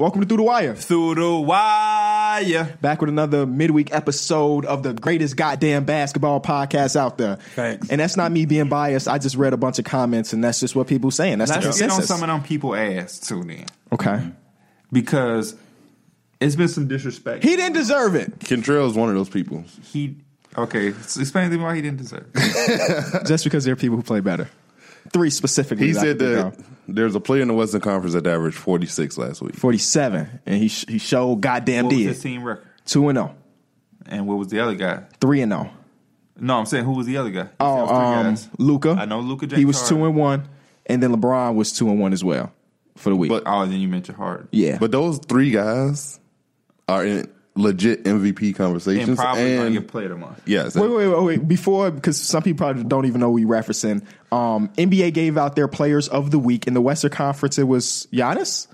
Welcome to Through the Wire. Through the wire. Back with another midweek episode of the greatest goddamn basketball podcast out there. Thanks. And that's not me being biased. I just read a bunch of comments, and that's just what people saying. That's the Let's get on some of them people ass too then. okay. Because it's been some disrespect. He didn't deserve it. Kentrell is one of those people. He okay. so Explain to me why he didn't deserve. it. Just because there are people who play better. Three specifically. He that said that there's a player in the Western Conference that averaged 46 last week. 47, and he sh- he showed goddamn What was did. his team record? 2 and 0. And what was the other guy? 3 and 0. No, I'm saying who was the other guy? You Oh, um. Luka. I know Luka He was Harden. 2 and 1, and then LeBron was 2 and 1 as well for the week. But- Oh, then you mentioned Harden. yeah. But those three guys are in legit MVP conversations. And probably gonna and- get player of the month. yes, Wait, wait, wait, wait. Before, because some people probably don't even know who we referencing. Um, NBA gave out their players of the week in the Western Conference. It was Giannis.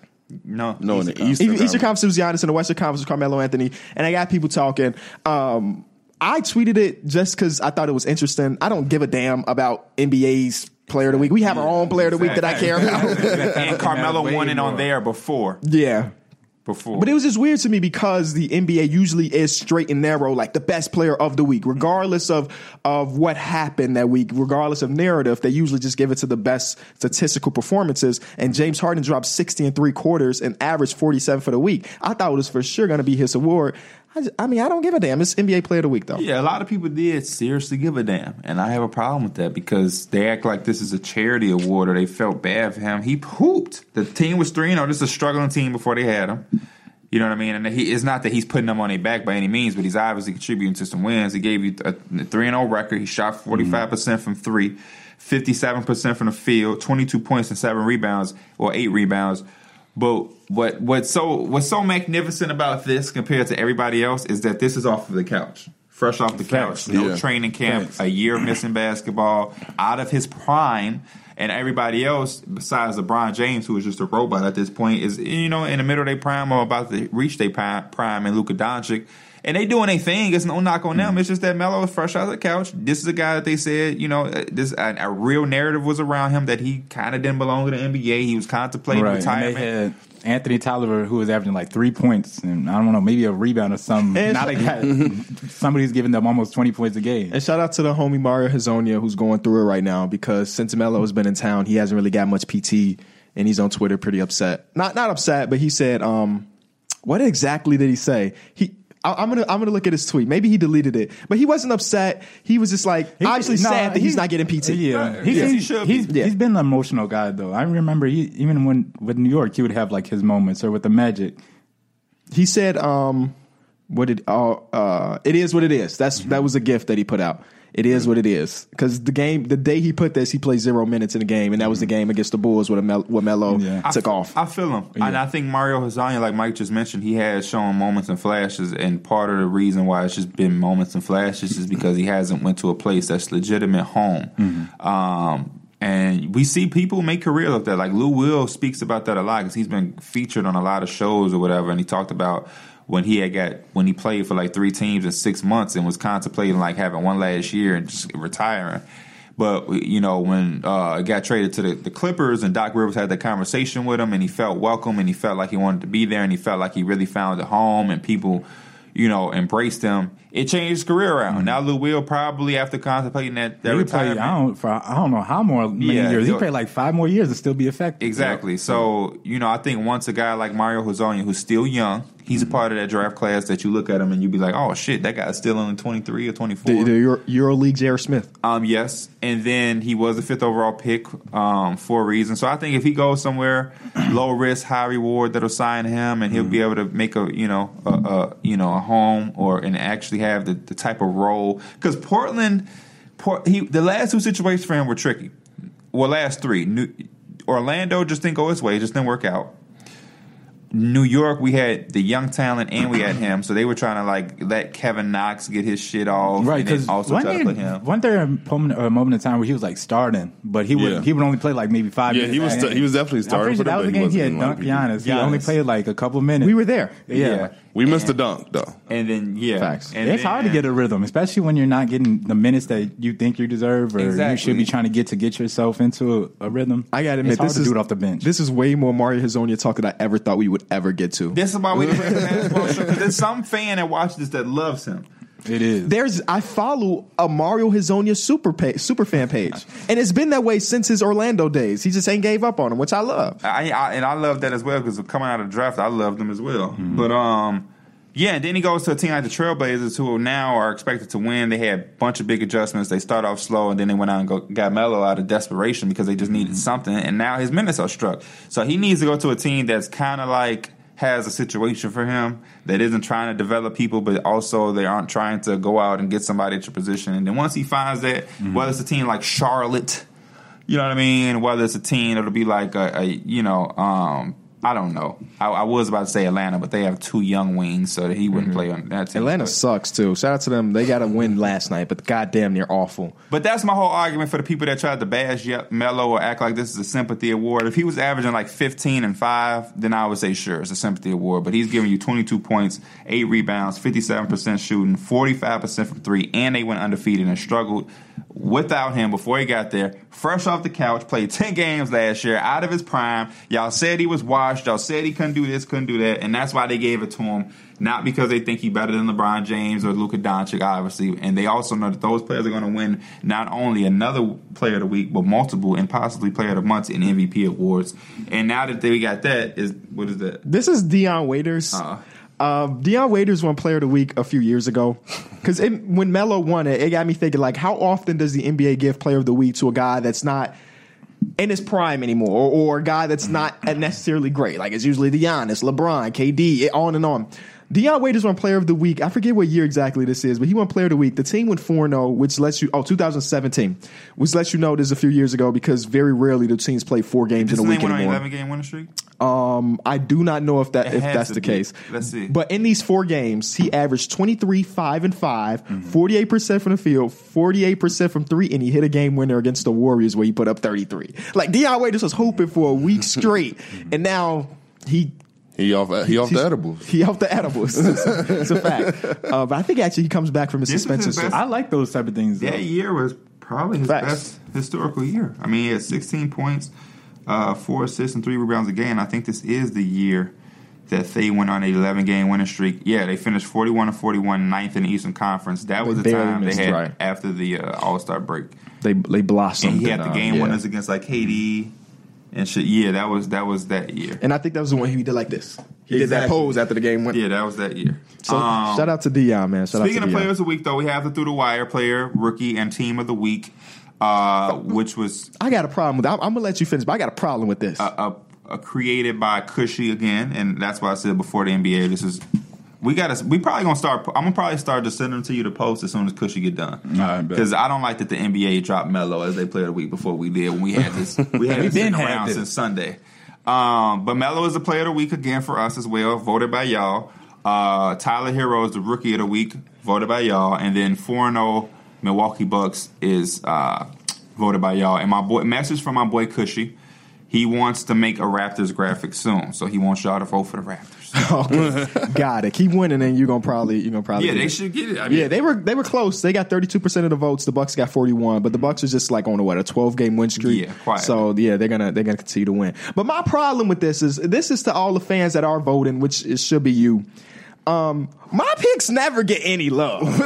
No, No, in the Eastern Eastern, Eastern Conference. Conference it was Giannis, and the Western Conference was Carmelo Anthony. And I got people talking. Um, I tweeted it just because I thought it was interesting. I don't give a damn about NBA's player of the week. We have our own player of the week that I care about. and Carmelo won it on there before. yeah. Before, But it was just weird to me because the NBA usually is straight and narrow, like the best player of the week, regardless of of what happened that week, regardless of narrative. They usually just give it to the best statistical performances. And James Harden dropped sixty and three quarters and averaged forty seven for the week. I thought it was for sure going to be his award. I, just- I mean, I don't give a damn. It's NBA Player of the Week though. Yeah, a lot of people did seriously give a damn, and I have a problem with that because they act like this is a charity award or they felt bad for him. He pooped. The team was three. You oh. know, this is a struggling team before they had him. You know what I mean? And he, it's not that he's putting them on their back by any means, but he's obviously contributing to some wins. He gave you a three and zero record. He shot forty five percent mm-hmm. from three, fifty seven percent from the field, twenty two points and seven rebounds or eight rebounds. But what what's so what's so magnificent about this compared to everybody else is that this is off of the couch, fresh off the couch, no Yeah. training camp, Thanks. a year of missing basketball, out of his prime, and everybody else besides LeBron James, who is just a robot at this point, is you know in the middle of their prime or about to reach their prime, prime and Luka Doncic. And they doing a thing. It's no knock on them. It's just that Melo is fresh out of the couch. This is a guy that they said, you know, uh, this a, a real narrative was around him that he kind of didn't belong to the NBA. He was contemplating Right. And retirement. they had Anthony Tolliver, who was averaging like three points, and I don't know, maybe a rebound or something. And- now they got somebody's giving them almost twenty points a game. And shout out to the homie Mario Hezonja who's going through it right now because since Melo has been in town, he hasn't really got much PT and he's on Twitter pretty upset. Not not upset, but he said, um, what exactly did he say? He I, I'm gonna I'm gonna look at his tweet. Maybe he deleted it, but he wasn't upset. He was just like He- obviously no, sad that he's he- not getting PT. Yeah, he's, he should be. he's, Yeah. he's been an emotional guy though. I remember he, even when with New York, he would have like his moments, or with the Magic. He said, um, what it uh, uh, it is what it is. That's that was a gift that he put out. It is what it is because the game, the day he put this, he played zero minutes in the game, and that was the game against the Bulls where, Mel- where Melo Yeah. I took f- off. I feel him, and I think Mario Hezonja, like Mike just mentioned, he has shown moments and flashes, and part of the reason why it's just been moments and flashes is because he hasn't went to a place that's legitimate home. Um, and we see people make careers of that. Like Lou Will speaks about that a lot because he's been featured on a lot of shows or whatever, and he talked about when he had got when he played for like three teams in six months and was contemplating like having one last year and just retiring. But you know, when uh, it got traded to the, the Clippers and Doc Rivers had that conversation with him, and he felt welcome, and he felt like he wanted to be there, and he felt like he really found a home, and people, you know, embraced him. It changed his career around. Now Lou Will probably after contemplating that, that He would play. I don't, for I don't know how more many Yeah, years. He played like five more years to still be effective. Exactly. So, you know, I think once a guy like Mario Hezonja, who's still young, he's a part of that draft class that you look at him and you be like, oh shit, that guy's still only 23 or 24. the, the Euro, EuroLeague J.R. Smith. Um, yes, and then he was the fifth overall pick um, for a reason. So I think if he goes somewhere low risk, high reward, that'll sign him, and he'll be able to make a you know a, a you know a home or and actually have the, the type of role because Portland, Port, he the last two situations for him were tricky. Well, last three, New, Orlando just didn't go his way, just didn't work out. New York, we had the young talent and we had him, so they were trying to like let Kevin Knox get his shit off, Right, and then because also try to put him. wasn't there a moment, a moment in time where he was like starting, but he would Yeah. he would only play like maybe five Yeah, minutes. he was And- sta- he was definitely I'm starting pretty sure that was the game he had wasn't one of dunked the people. Giannis. He only played like a couple minutes. We were there. yeah. Yeah. We missed the dunk though. And then yeah, Facts. And it's hard to get a rhythm, especially when you're not getting the minutes that you think you deserve, or you should be trying to get to get yourself into a, a rhythm. I gotta admit, it's hard this to is do it off the bench. This is way more Mario Hezonja talk than I ever thought we would ever get to. This is why we play the basketball show there's some fan that watches this that loves him. It is. There's I follow a Mario Hezonja super page, super fan page, and it's been that way since his Orlando days. He just ain't gave up on him, which I love. I, I and I love that as well because coming out of the draft, I loved them as well. But um, yeah, and then he goes to a team like the Trailblazers, who now are expected to win. They had a bunch of big adjustments. They start off slow, and then they went out and go, got Melo out of desperation because they just needed something. And now his minutes are struck, so he needs to go to a team that's kind of like has a situation for him that isn't trying to develop people, but also they aren't trying to go out and get somebody at your position. And then once he finds that, whether it's a team like Charlotte. You know what I mean? Whether it's a team that'll be like a, a you know, um, I don't know. I, I was about to say Atlanta, but they have two young wings, so he wouldn't mm-hmm. play on that team. Atlanta But- sucks too. Shout out to them. They got a win last night, but goddamn, they're awful. But that's my whole argument for the people that tried to bash Melo or act like this is a sympathy award. If he was averaging like 15 and 5, then I would say sure, it's a sympathy award. But he's giving you 22 points, 8 rebounds, 57% shooting, 45% from 3, and they went undefeated and struggled without him before he got there. Fresh off the couch, played 10 games last year, out of his prime. Y'all said he was washed. Y'all said he couldn't do this, couldn't do that. And that's why they gave it to him. Not because they think he's better than LeBron James or Luka Doncic, obviously. And they also know that those players are going to win not only another player of the week, but multiple and possibly player of the month and MVP awards. And now that they got that, is what is that? This is Dion Waiters. Uh-uh. Um, Dion Waiters won Player of the Week a few years ago because when Melo won it, it got me thinking like, how often does the NBA give Player of the Week to a guy that's not in his prime anymore, or, or a guy that's not necessarily great? Like it's usually the Giannis, LeBron, KD, it- on and on. Dion Waiters won Player of the Week. I forget what year exactly this is, but he won Player of the Week. The team went 4 0, which lets you, oh, 2017, which lets you know this a few years ago because very rarely do teams play four games This in a week went on an anymore. 11 game winning streak? Um, I do not know if that It if that's the be. case. Let's see. But in these four games, he averaged 23, 5, and 5, 48% from the field, 48% from three, and he hit a game winner against the Warriors where he put up 33. Like Dion Waiters was hoping for a week straight, and now he He off he off the edibles. He off the edibles. it's a fact. Uh, but I think actually he comes back from his This suspension. his. I like those type of things. Though. That year was probably his Facts. best historical year. I mean, he had 16 points, uh, four assists, and three rebounds a game. I think this is the year that they went on an 11 game winning streak. Yeah, they finished 41 and 41, ninth in the Eastern Conference. That was the barely time they had right. after the uh, All Star break. They they blossomed. And he had the uh, game yeah. winners against like KD and shit. Yeah, that was that was that year. And I think that was the one he did like this. He did that pose after the game went. Yeah, that was that year. So Um, shout out to Dion, man. Shout Speaking out of Dion. players of the week, though, we have the through the wire player, rookie, and team of the week, uh, which was I got a problem with. I'm, I'm gonna let you finish, but I got a problem with this. uh, uh, uh, created by Cushy again, and that's why I said before the NBA, this is we got to. We probably gonna start. I'm gonna probably start to send them to you to post as soon as Cushy get done. I bet. Because I don't like that the NBA dropped Melo as they played of the week before we did when we had this. We had We been sitting had around since Sunday. Um, but Melo is the player of the week again for us as well, voted by y'all. Uh, Tyler Herro is the rookie of the week, voted by y'all, and then 4 0 Milwaukee Bucks is uh, voted by y'all. And my boy, message from my boy Cushy, he wants to make a Raptors graphic soon, so he wants y'all to vote for the Raptors. okay, got it. Keep winning, and you're gonna probably you're gonna probably yeah, they it. should get it. I mean, Yeah, they were they were close. They got 32 percent of the votes. The Bucks got 41, but the Bucks are just like on a what a 12 game win streak. Yeah, quiet. So yeah, they're gonna they're gonna continue to win. But my problem with this is this is to all the fans that are voting, which it should be you. Um, my picks never get any love. like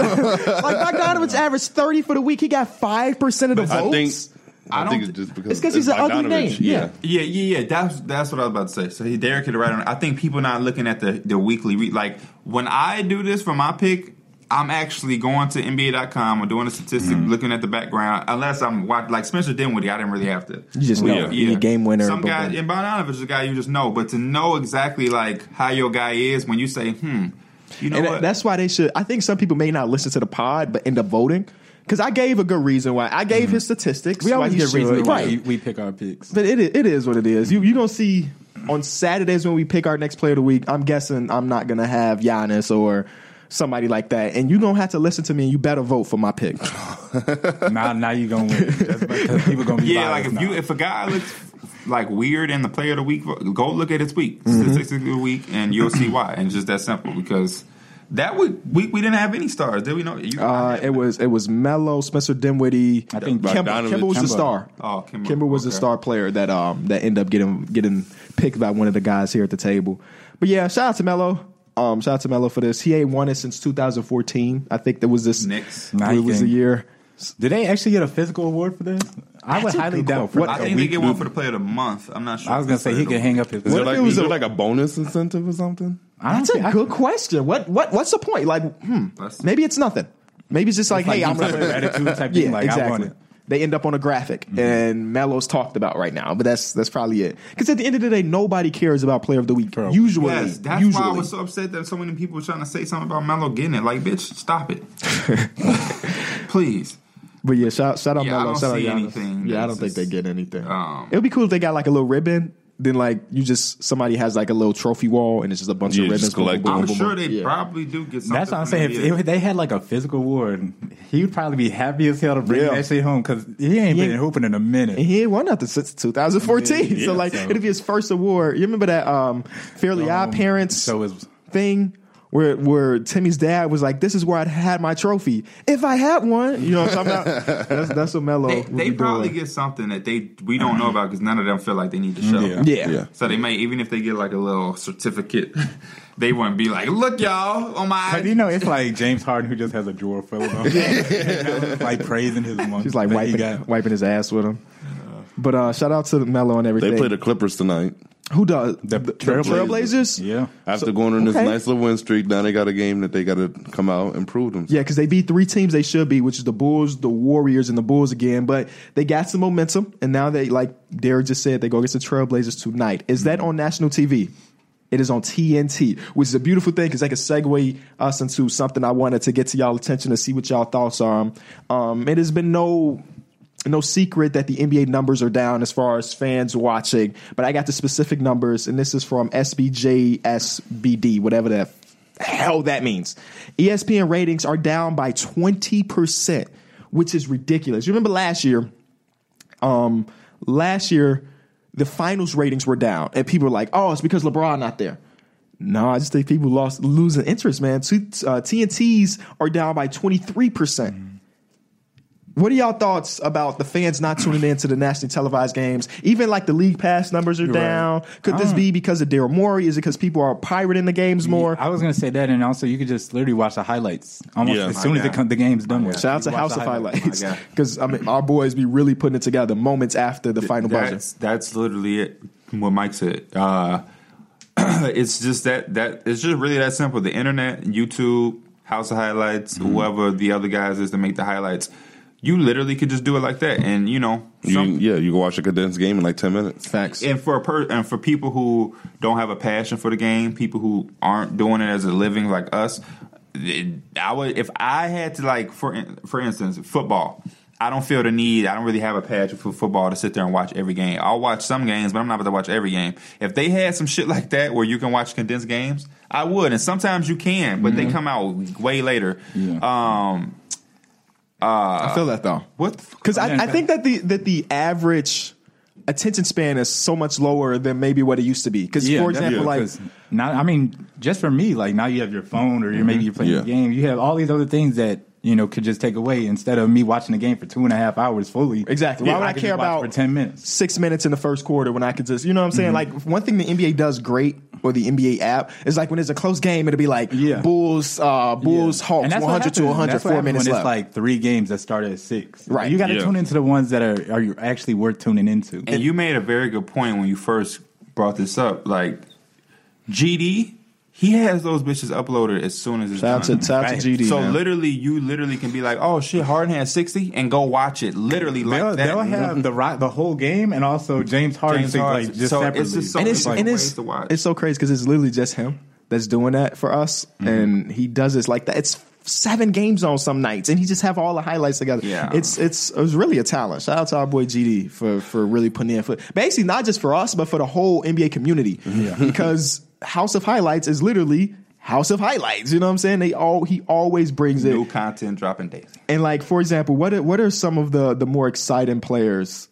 Bogdanovich averaged 30 for the week. He got five percent of the I votes. think I, I think don't- it's just because It's 'cause he's an ugly Bogdanovich, name, yeah. Yeah, yeah, yeah. That's that's what I was about to say. So he Derek hit it right on. I think people not looking at the the weekly re- like when I do this for my pick. I'm actually going to NBA.com or doing a statistic, Mm-hmm. looking at the background. Unless I'm watch, like Spencer Dinwiddie, I didn't really have to. You just know it. You need game winner, Some boom, guy, boom. and Bogdanovich is a guy you just know, but to know exactly like how your guy is when you say, hmm, you know and what? that's why they should. I think some people may not listen to the pod, but end up voting because I gave a good reason why. I gave his statistics. Mm-hmm. we always why he reasons why right. we, we pick our picks. But it is, it is what it is. You you gonna see on Saturdays when we pick our next player of the week. I'm guessing I'm not gonna have Giannis or somebody like that, and you gonna have to listen to me. and You better vote for my pick. now, now you gonna win. That's because people gonna be yeah, like biased if you if a guy looks like weird in the player of the week, go look at its week Mm-hmm. statistics of the week, and you'll see why. And it's just that simple because that week, week we didn't have any stars, did we? Know you, Uh, it was it was Melo, Spencer Dinwiddie. I think Kemba, Bogdanovich. Kemba was the star. Oh, Kemba, Kemba was the star player that um that ended up getting getting picked by one of the guys here at the table. But yeah, shout out to Melo. Um, shout out to Melo for this. He ain't won it since 2014. I think there was this. Knicks. It he was the year. Did they actually get a physical award for this? I would highly good doubt. For What- I like a think they week. get one for the player of the month. I'm not sure. I was gonna say he could hang up his. Is there if like, it was is there a- like a bonus incentive or something? I don't That's a think- I- good question. What what what's the point? Like, hmm, That's- maybe it's nothing. Maybe it's just like, like hey, I'm some type of gonna attitude type yeah, thing, like, I exactly. want it. They end up on a graphic, and Melo's talked about right now, but that's that's probably it. Because at the end of the day, nobody cares about Player of the Week. Bro. Usually, Yes, that's usually. why I was so upset that so many people were trying to say something about Melo getting it. Like, bitch, stop it, please. But yeah, shout, shout out Yeah, I Melo. don't shout out Giannis. anything Yeah, I don't think they get anything. um, it would be cool if they got like a little ribbon. Then like you just somebody has like a little trophy wall and it's just a bunch Yeah, of ribbons. just collect boom, boom, I'm boom, sure boom. they Yeah. probably do get something. That's what I'm from saying. If, NBA. if they had like a physical award, he would probably be happy as hell to bring Yeah. that shit home because he ain't He been ain't- hooping in a minute. And he ain't won nothing since 2014. Yeah, so like so- it'll be his first award. You remember that um, Fairly Odd Um, Parents So it's thing where where Timmy's dad was like, "This is where I had my trophy. If I had one, you know what I'm talking about." That's that's what Melo. they, would they be probably doing. get something that they we don't know about because none of them feel like they need to show. Yeah. yeah. Yeah. So they may even if they get like a little certificate, they wouldn't be like, "Look, y'all, on my." But you know, it's like James Harden who just has a drawer full of them. like praising his money. He's like that he wiping got. wiping his ass with him. But uh, shout out to Melo and everything. They play the Clippers tonight. Who does The the, Trailblazers. Trailblazers? Yeah. After going on this okay. nice little win streak, now they got a game that they got to come out and prove them. Yeah, because they beat three teams they should be, which is the Bulls, the Warriors, and the Bulls again. But they got some momentum, and now they, like Derek just said, they go against the Trailblazers tonight. Is that on national TV? It is on TNT, which is a beautiful thing because that can segue us into something I wanted to get to y'all attention to see what y'all thoughts are. Um, it has been no no secret that the NBA numbers are down as far as fans watching, but I got the specific numbers, and this is from SBJSBD, whatever the hell that means. ESPN ratings are down by 20%, which is ridiculous. You remember last year, um, last year, the finals ratings were down, and people were like, oh, it's because LeBron not there. No, I just think people lost losing interest, man. T- uh, TNTs are down by 23%. What are y'all thoughts about the fans not tuning in to the nationally televised games? Even like the league pass numbers are Right. down. Could this be because of Daryl Morey? Is it because people are pirating the games more? I was gonna say that, and also you could just literally watch the highlights almost Yeah. as soon as guy. the, the game's done with. Shout out to House of Highlights because I mean our boys be really putting it together moments after the final buzzer. That's that's literally it. What Mike said. Uh, it's just that that it's just really that simple. The internet, YouTube, House of Highlights, Mm-hmm. whoever the other guys is to make the highlights. You literally could just do it like that, and you know, You, yeah, you can watch a condensed game in like 10 minutes. Facts. and for a per, and for people who don't have a passion for the game, people who aren't doing it as a living like us, I would if I had to like for in- for instance football. I don't feel the need. I don't really have a passion for football to sit there and watch every game. I'll watch some games, but I'm not about to watch every game. If they had some shit like that where you can watch condensed games, I would. And sometimes you can, but they come out way later. Yeah. Um, Uh, I feel that though. what? Because I, I think that the that the average attention span is so much lower than maybe what it used to be. Because Yeah, for example, like 'cause now, I mean, just for me, like now you have your phone or you're maybe you're playing mm-hmm. Yeah. a game. You have all these other things that you know could just take away instead of me watching the game for two and a half hours fully. Exactly. Why would I could care about for ten minutes? six minutes in the first quarter when I could just, you know what I'm saying? Mm-hmm. Like one thing the NBA does great, or the NBA app, is like when it's a close game, it'll be like Yeah. Bulls, uh, Bulls, Yeah. Hawks, And 100 to happens- 100, that's what four happens minutes when left. It's like three games that start at six. Right. You got to Yeah. tune into the ones that are are you actually worth tuning into. And you made a very good point when you first brought this up. Like GD, he has those bitches uploaded as soon as it's shout out to, done. shout out to GD. so man. literally, you literally can be like, "Oh shit, Harden has 60 and go watch it." Literally like They'll, that. they'll have the right, the whole game and also James Harden James Harden. like just So it's just so and it's like and it's, to watch. it's so crazy because it's literally just him that's doing that for us, Mm-hmm. and he does this like that. It's seven games on some nights, and he just have all the highlights together. Yeah. it's it's it was really a talent. Shout out to our boy GD for for really putting in for basically not just for us, but for the whole NBA community. because House of Highlights is literally House of Highlights. You know what I'm saying? They all he always brings it. new content dropping daily. And like for example, what are, what are some of the the more exciting players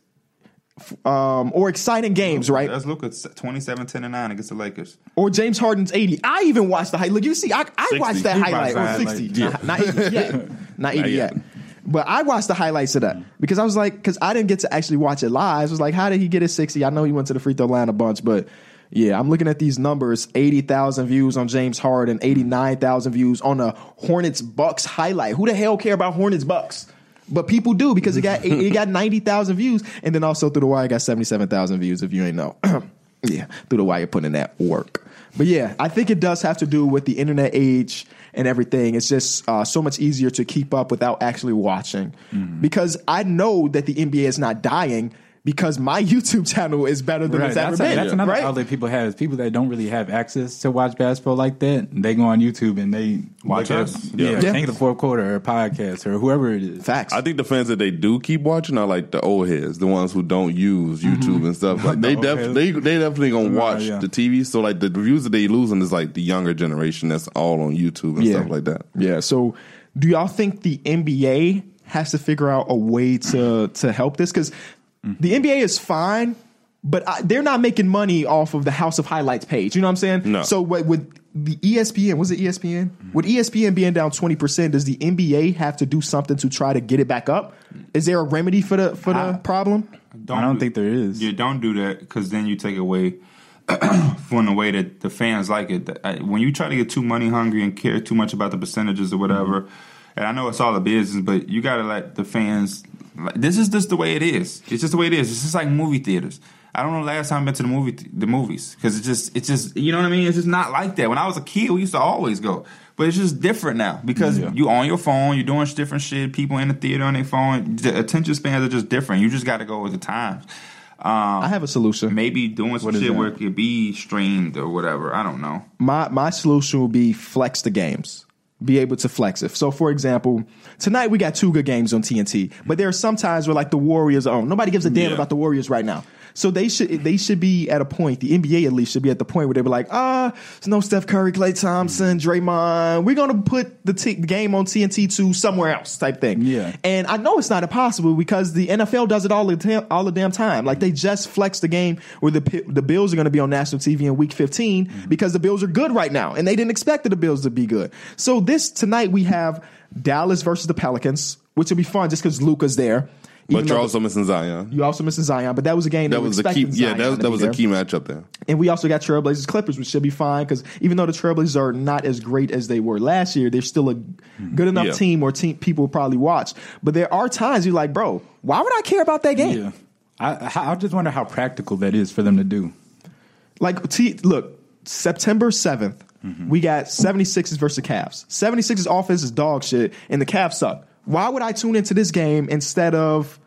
um, or exciting games, right? Let's look at 27 10 and 9 against the Lakers. Or James Harden's 80. I even watched the highlight. Look, you see, I, I watched that highlight. Or the 60. highlight. Not, not 80 yet. Not 80 yet. yet. But I watched the highlights of that because I was like, because I didn't get to actually watch it live. I was like, how did he get his 60? I know he went to the free throw line a bunch, but yeah, I'm looking at these numbers 80,000 views on James Harden, 89,000 views on a Hornets Bucks highlight. Who the hell care about Hornets Bucks? But people do because it got it got 90,000 views. And then also through the wire, it got 77,000 views if you ain't know. yeah, through the wire, putting in that work. But yeah, I think it does have to do with the internet age and everything. It's just uh, so much easier to keep up without actually watching. Because I know that the NBA is not dying because my YouTube channel is better than it's ever that's, been. that's another right? outlet people have. Is people that don't really have access to watch basketball like that. They go on YouTube and they Watch look us. At, Yeah. yeah, Yeah. Think of the fourth quarter or a podcast or whoever it is. Facts. I think the fans that they do keep watching are like the old heads, the ones who don't use mm-hmm. YouTube and stuff. Like they def- they they definitely gonna Right, watch yeah. the TV. So like the reviews that they losing is like the younger generation that's all on YouTube and Yeah. stuff like that. Yeah. So, do y'all think the NBA has to figure out a way to to help this? Because the NBA is fine, but I, they're not making money off of the House of Highlights page. You know what I'm saying? No. So, what, with the ESPN, was it ESPN? With E ESPN being down twenty percent, does the NBA have to do something to try to get it back up? Is there a remedy for the for the I- problem? I don't think there is. Yeah, don't do that because then you take away from the way that the fans like it. When you try to get too money hungry and care too much about the percentages or whatever, mm-hmm. and I know it's all a business, but you got to let the fans. This is just the way it is. It's just the way it is. It's just like movie theaters. I don't know the last time I've been to the movie the movies because it's just it's just you know what I mean. It's just not like that. When I was a kid, we used to always go, but it's just different now because Yeah. you on your phone, you're doing different shit. People in the theater on their phone. The attention spans are just different. You just got to go with the times. Um, I have a solution. maybe doing some shit that? where it could be streamed or whatever. I don't know. my my solution would be flex the games. Be able to flex it. So, for example, tonight we got two good games on TNT, but there are some times where like the Warriors are on. Nobody gives a damn Yeah. about the Warriors right now. So they should they should be at a point. The NBA at least should be at the point where they were like, ah, there's no Steph Curry, Klay Thompson, Draymond. We're gonna put the, t- the game on TNT to somewhere else, type thing. Yeah. And I know it's not impossible because the NFL does it all the ta- all the damn time. Like they just flexed the game where the P- the Bills are going to be on national TV in Week 15 because the Bills are good right now, and they didn't expect the Bills to be good. So this tonight we have Dallas versus the Pelicans, which will be fun just because Luka's there. But you're also missing Zion. you also missing Zion, but that was a game That we was a key. expecting Yeah, that was, that was there. a key matchup there. And we also got Trailblazers Clippers, which should be fine because even though the Trailblazers are not as great as they were last year, they're still a good enough Yeah. team or team people will probably watch. But there are times you're like, bro, why would I care about that game? Yeah. I, I just wonder how practical that is for them to do. Like, T, look, September 7th, Mm-hmm. we got 76ers versus the Cavs. 76ers offense is dog shit, and the Cavs suck. Why would I tune into this game instead of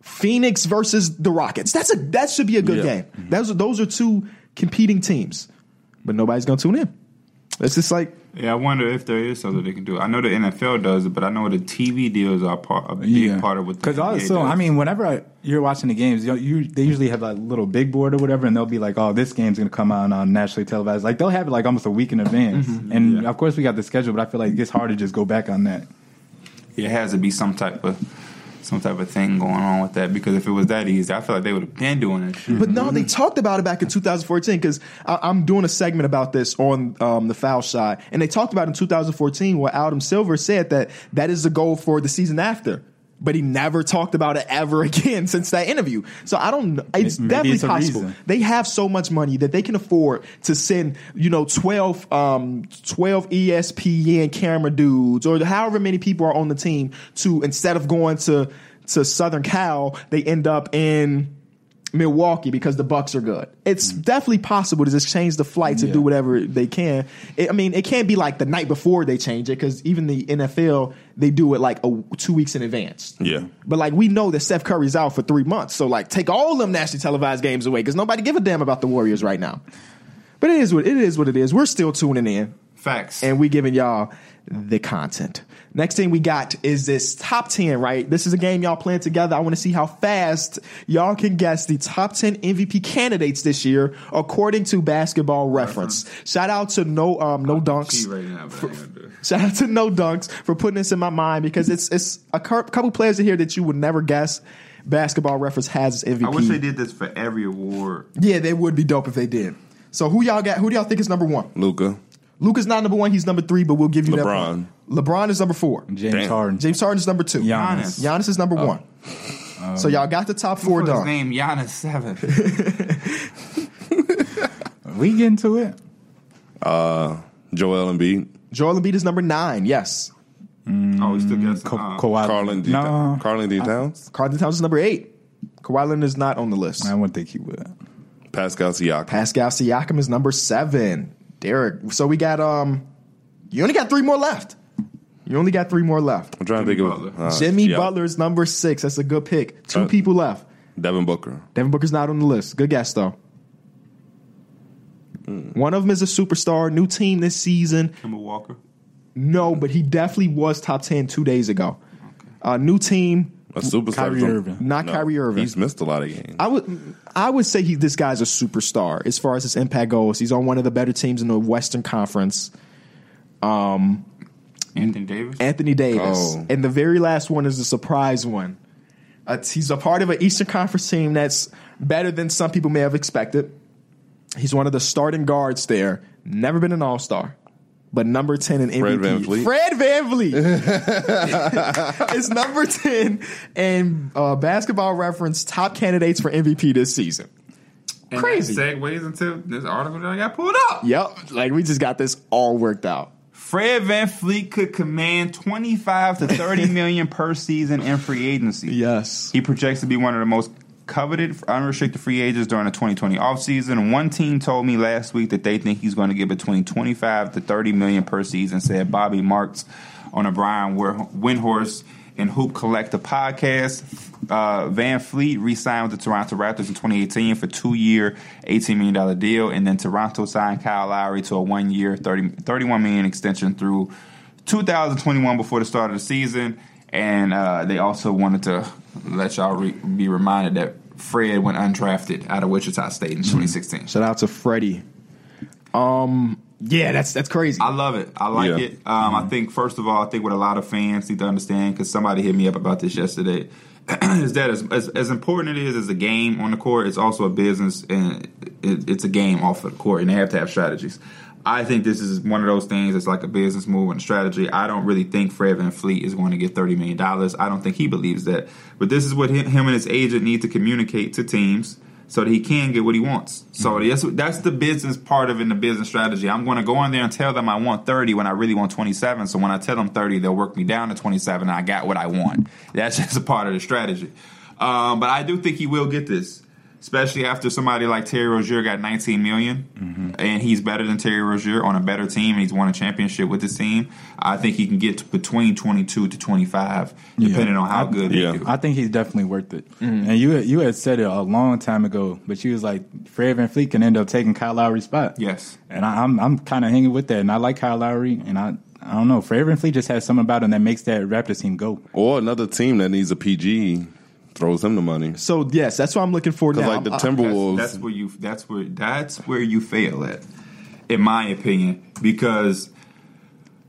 Phoenix versus the Rockets? That's a that should be a good Yeah. game. Those are those are two competing teams, but nobody's gonna tune in. It's just like Yeah, I wonder if there is something they can do. I know the NFL does it, but I know the TV deals are part, a big part of what. the Because also, does. I mean, whenever I, you're watching the games, you, you they usually have like a little big board or whatever, and they'll be like, "Oh, this game's going to come out on nationally televised." Like they'll have it like almost a week in advance. Mm-hmm. And Yeah. of course, we got the schedule, but I feel like it's hard to just go back on that. It has to be some type of some type of thing going on with that because if it was that easy, I feel like they would have been doing that shit. But no, they talked about it back in 2014 because I'm doing a segment about this on um, the foul shot, and they talked about in 2014 where Adam Silver said that that is the goal for the season after. But he never talked about it ever again since that interview. So I don't. know. It's Maybe definitely it's possible. reason. They have so much money that they can afford to send, you know, 12, um, 12 ESPN camera dudes or however many people are on the team to instead of going to to Southern Cal, they end up in Milwaukee because the Bucks are good. It's mm. definitely possible to just change the flights and do whatever they can. It, I mean, it can't be like the night before they change it because even the NFL they do it like a, two weeks in advance. Yeah. But like we know that Steph Curry's out for three months, so like take all them nationally televised games away because nobody give a damn about the Warriors right now. But it is what it is. What it is. We're still tuning in Facts. and we giving y'all the content. Next thing we got is this top 10, right? This is a game y'all playing together. I want to see how fast y'all can guess the top 10 MVP candidates this year according to basketball reference. Shout out to no um no dunks. Right now, but I ain't gonna do it. Shout out to No Dunks for putting this in my mind because it's it's a cou- couple players in here that you would never guess. Basketball Reference has his MVP. I wish they did this for every award. Yeah, they would be dope if they did. So who y'all got? Who do y'all think is number one? Luka. Luka's not number one. He's number three, but we'll give you that. LeBron. Point. LeBron is number four. James Damn. Harden. James Harden is number two. Giannis. Giannis is number one. so y'all got the top four Put his done. name Giannis Seven. We get into it. Uh, Joel Embiid. Joel Embiid is number nine. Yes. oh, he still gets Ka- uh, Kawhi. Carlin D. No, Carlin D. Towns. Carlton Towns is number eight. Kawhi Leonard is not on the list. I wouldn't think he would. Pascal Siakam. Pascal Siakam is number seven. Derek. So we got um. You only got three more left. You only got three more left. I'm trying to Jimmy think of uh, Jimmy yeah. Butler's number six. That's a good pick. Two Uh, people left. Devin Booker. Devin Booker's not on the list. Good guess though. One of them is a superstar, new team this season. Kemba Walker. No, but he definitely was top ten two days ago. Uh, new team, A superstar. Kyrie Irving. not Kyrie Irving. He's missed a lot of games. I would I would say he this guy's a superstar as far as his impact goes. He's on one of the better teams in the Western Conference. Anthony Davis. Anthony Davis. Oh. And the very last one is a surprise one. Uh, he's a part of an Eastern Conference team that's better than some people may have expected. He's one of the starting guards there. Never been an All Star, but number ten in MVP. Fred VanVleet. Fred VanVleet is number ten and uh, Basketball Reference top candidates for MVP this season. And Crazy. That segues into this article that I got pulled up. Yep, like we just got this all worked out. Fred VanVleet could command 25 to 30 million per season in free agency. Yes. He projects to be one of the most coveted unrestricted free agents during the 2020 offseason. One team told me last week that they think he's going to get between 25 to 30 million per season, said Bobby Marks on a Brian Windhorst and Hoop Collective podcast. Uh, VanVleet re-signed with the Toronto Raptors in 2018 for two-year, $18 million deal, and then Toronto signed Kyle Lowry to a one-year, 30, $31 million extension through 2021 before the start of the season. And uh, they also wanted to let y'all re- be reminded that Fred went undrafted out of Wichita State in 2016. Shout out to Freddie. Um, yeah, that's that's crazy. I love it. I like Yeah. it. Um, I think first of all, I think what a lot of fans need to understand because somebody hit me up about this yesterday is that as, as as important it is as a game on the court, it's also a business and it, it's a game off of the court, and they have to have strategies. I think this is one of those things that's like a business move and a strategy. I don't really think Fred VanVleet is going to get thirty million dollars. I don't think he believes that. But this is what him, him and his agent need to communicate to teams so that he can get what he wants. So that's that's the business part of in the business strategy. I'm going to go in there and tell them I want 30 when I really want 27. So when I tell them 30, they'll work me down to 27 and I got what I want. That's just a part of the strategy. Um, but I do think he will get this. Especially after somebody like Terry Rozier got 19 million, and he's better than Terry Rozier on a better team, and he's won a championship with his team. I think he can get to between 22 to 25, depending on how good Yeah. do. I think he's definitely worth it. Mm-hmm. And you had- you had said it a long time ago, but you was like Fred VanVleet can end up taking Kyle Lowry's spot. yes. And I, I'm I'm kind of hanging with that, and I like Kyle Lowry, and I I don't know Fred VanVleet just has something about him that makes that Raptors team go. Or another team that needs a PG throws him the money. so yes, that's what I'm looking for Because now. like the Timberwolves, That's, that's where you. That's where. That's where you fail at, in my opinion, because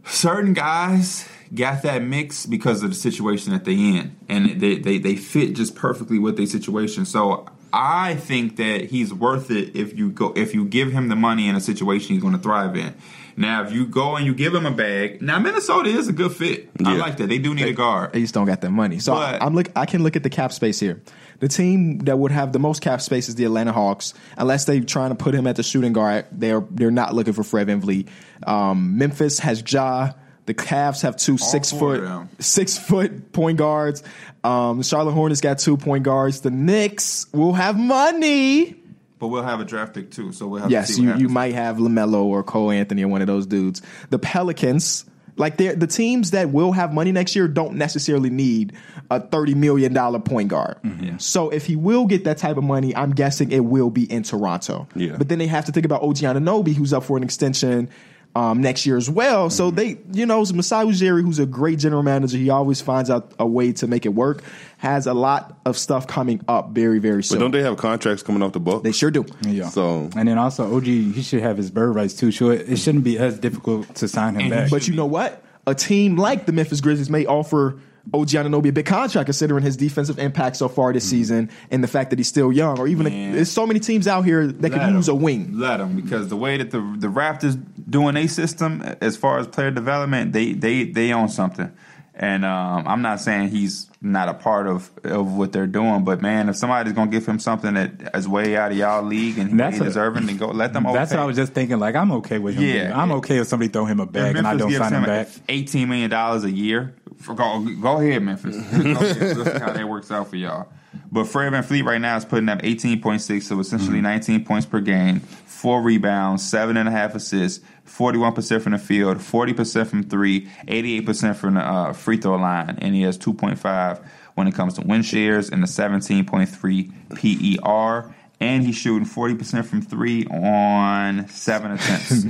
certain guys got that mix because of the situation that they in, and they they, they fit just perfectly with their situation. So I think that he's worth it if you go if you give him the money in a situation he's going to thrive in. Now, if you go and you give him a bag, now Minnesota is a good fit. I like that. They do need a guard. They just don't got that money. So But- I'm look. I can look at the cap space here. The team that would have the most cap space is the Atlanta Hawks, unless they're trying to put him at the shooting guard. They're they're not looking for Fred VanVleet. Um, Memphis has Ja. The Cavs have two six foot six foot point guards. Um, the Charlotte Hornets got two point guards. The Knicks will have money. But we'll have a draft pick too, so we'll have Yes, to see what you, you might have Lamelo or Cole Anthony or one of those dudes. The Pelicans, like they're the teams that will have money next year, don't necessarily need a thirty million dollar point guard. Mm-hmm. Yeah. So if he will get that type of money, I'm guessing it will be in Toronto. Yeah. But then they have to think about OG Anunoby, who's up for an extension. Um, next year as well, so they, you know, Masai Ujiri, who's a great general manager, he always finds out a way to make it work. Has a lot of stuff coming up very, very soon. but don't they have contracts coming off the book? they sure do. Yeah. So And then also OG, he should have his bird rights too. So it, it shouldn't be as difficult to sign him And back. But you know what? A team like the Memphis Grizzlies may offer OG Anunoby a big contract considering his defensive impact so far this season and the fact that he's still young. Or even Man. there's so many teams out here that could Let use 'em. a wing. Let them because the way that the the Raptors doing a system as far as player development, they they they own something. And um, I'm not saying he's not a part of, of what they're doing, but man, if somebody's gonna give him something that is way out of y'all league and That's he's a- deserving, then go let them. That's overpay. what I was just thinking. Like I'm okay with him. Yeah. leaving. I'm okay if somebody throw him a bag and I don't sign him him back. Eighteen million dollars a year. For, go, go ahead, Memphis. Go ahead. Let's see how that works out for y'all. But Fred VanVleet right now is putting up eighteen point six, so essentially nineteen points per game, four rebounds, seven and a half assists, forty one percent from the field, forty percent from three, 88 percent from the uh, free throw line, and he has two point five when it comes to win shares and the seventeen point three PER. And he's shooting forty percent from three on seven attempts.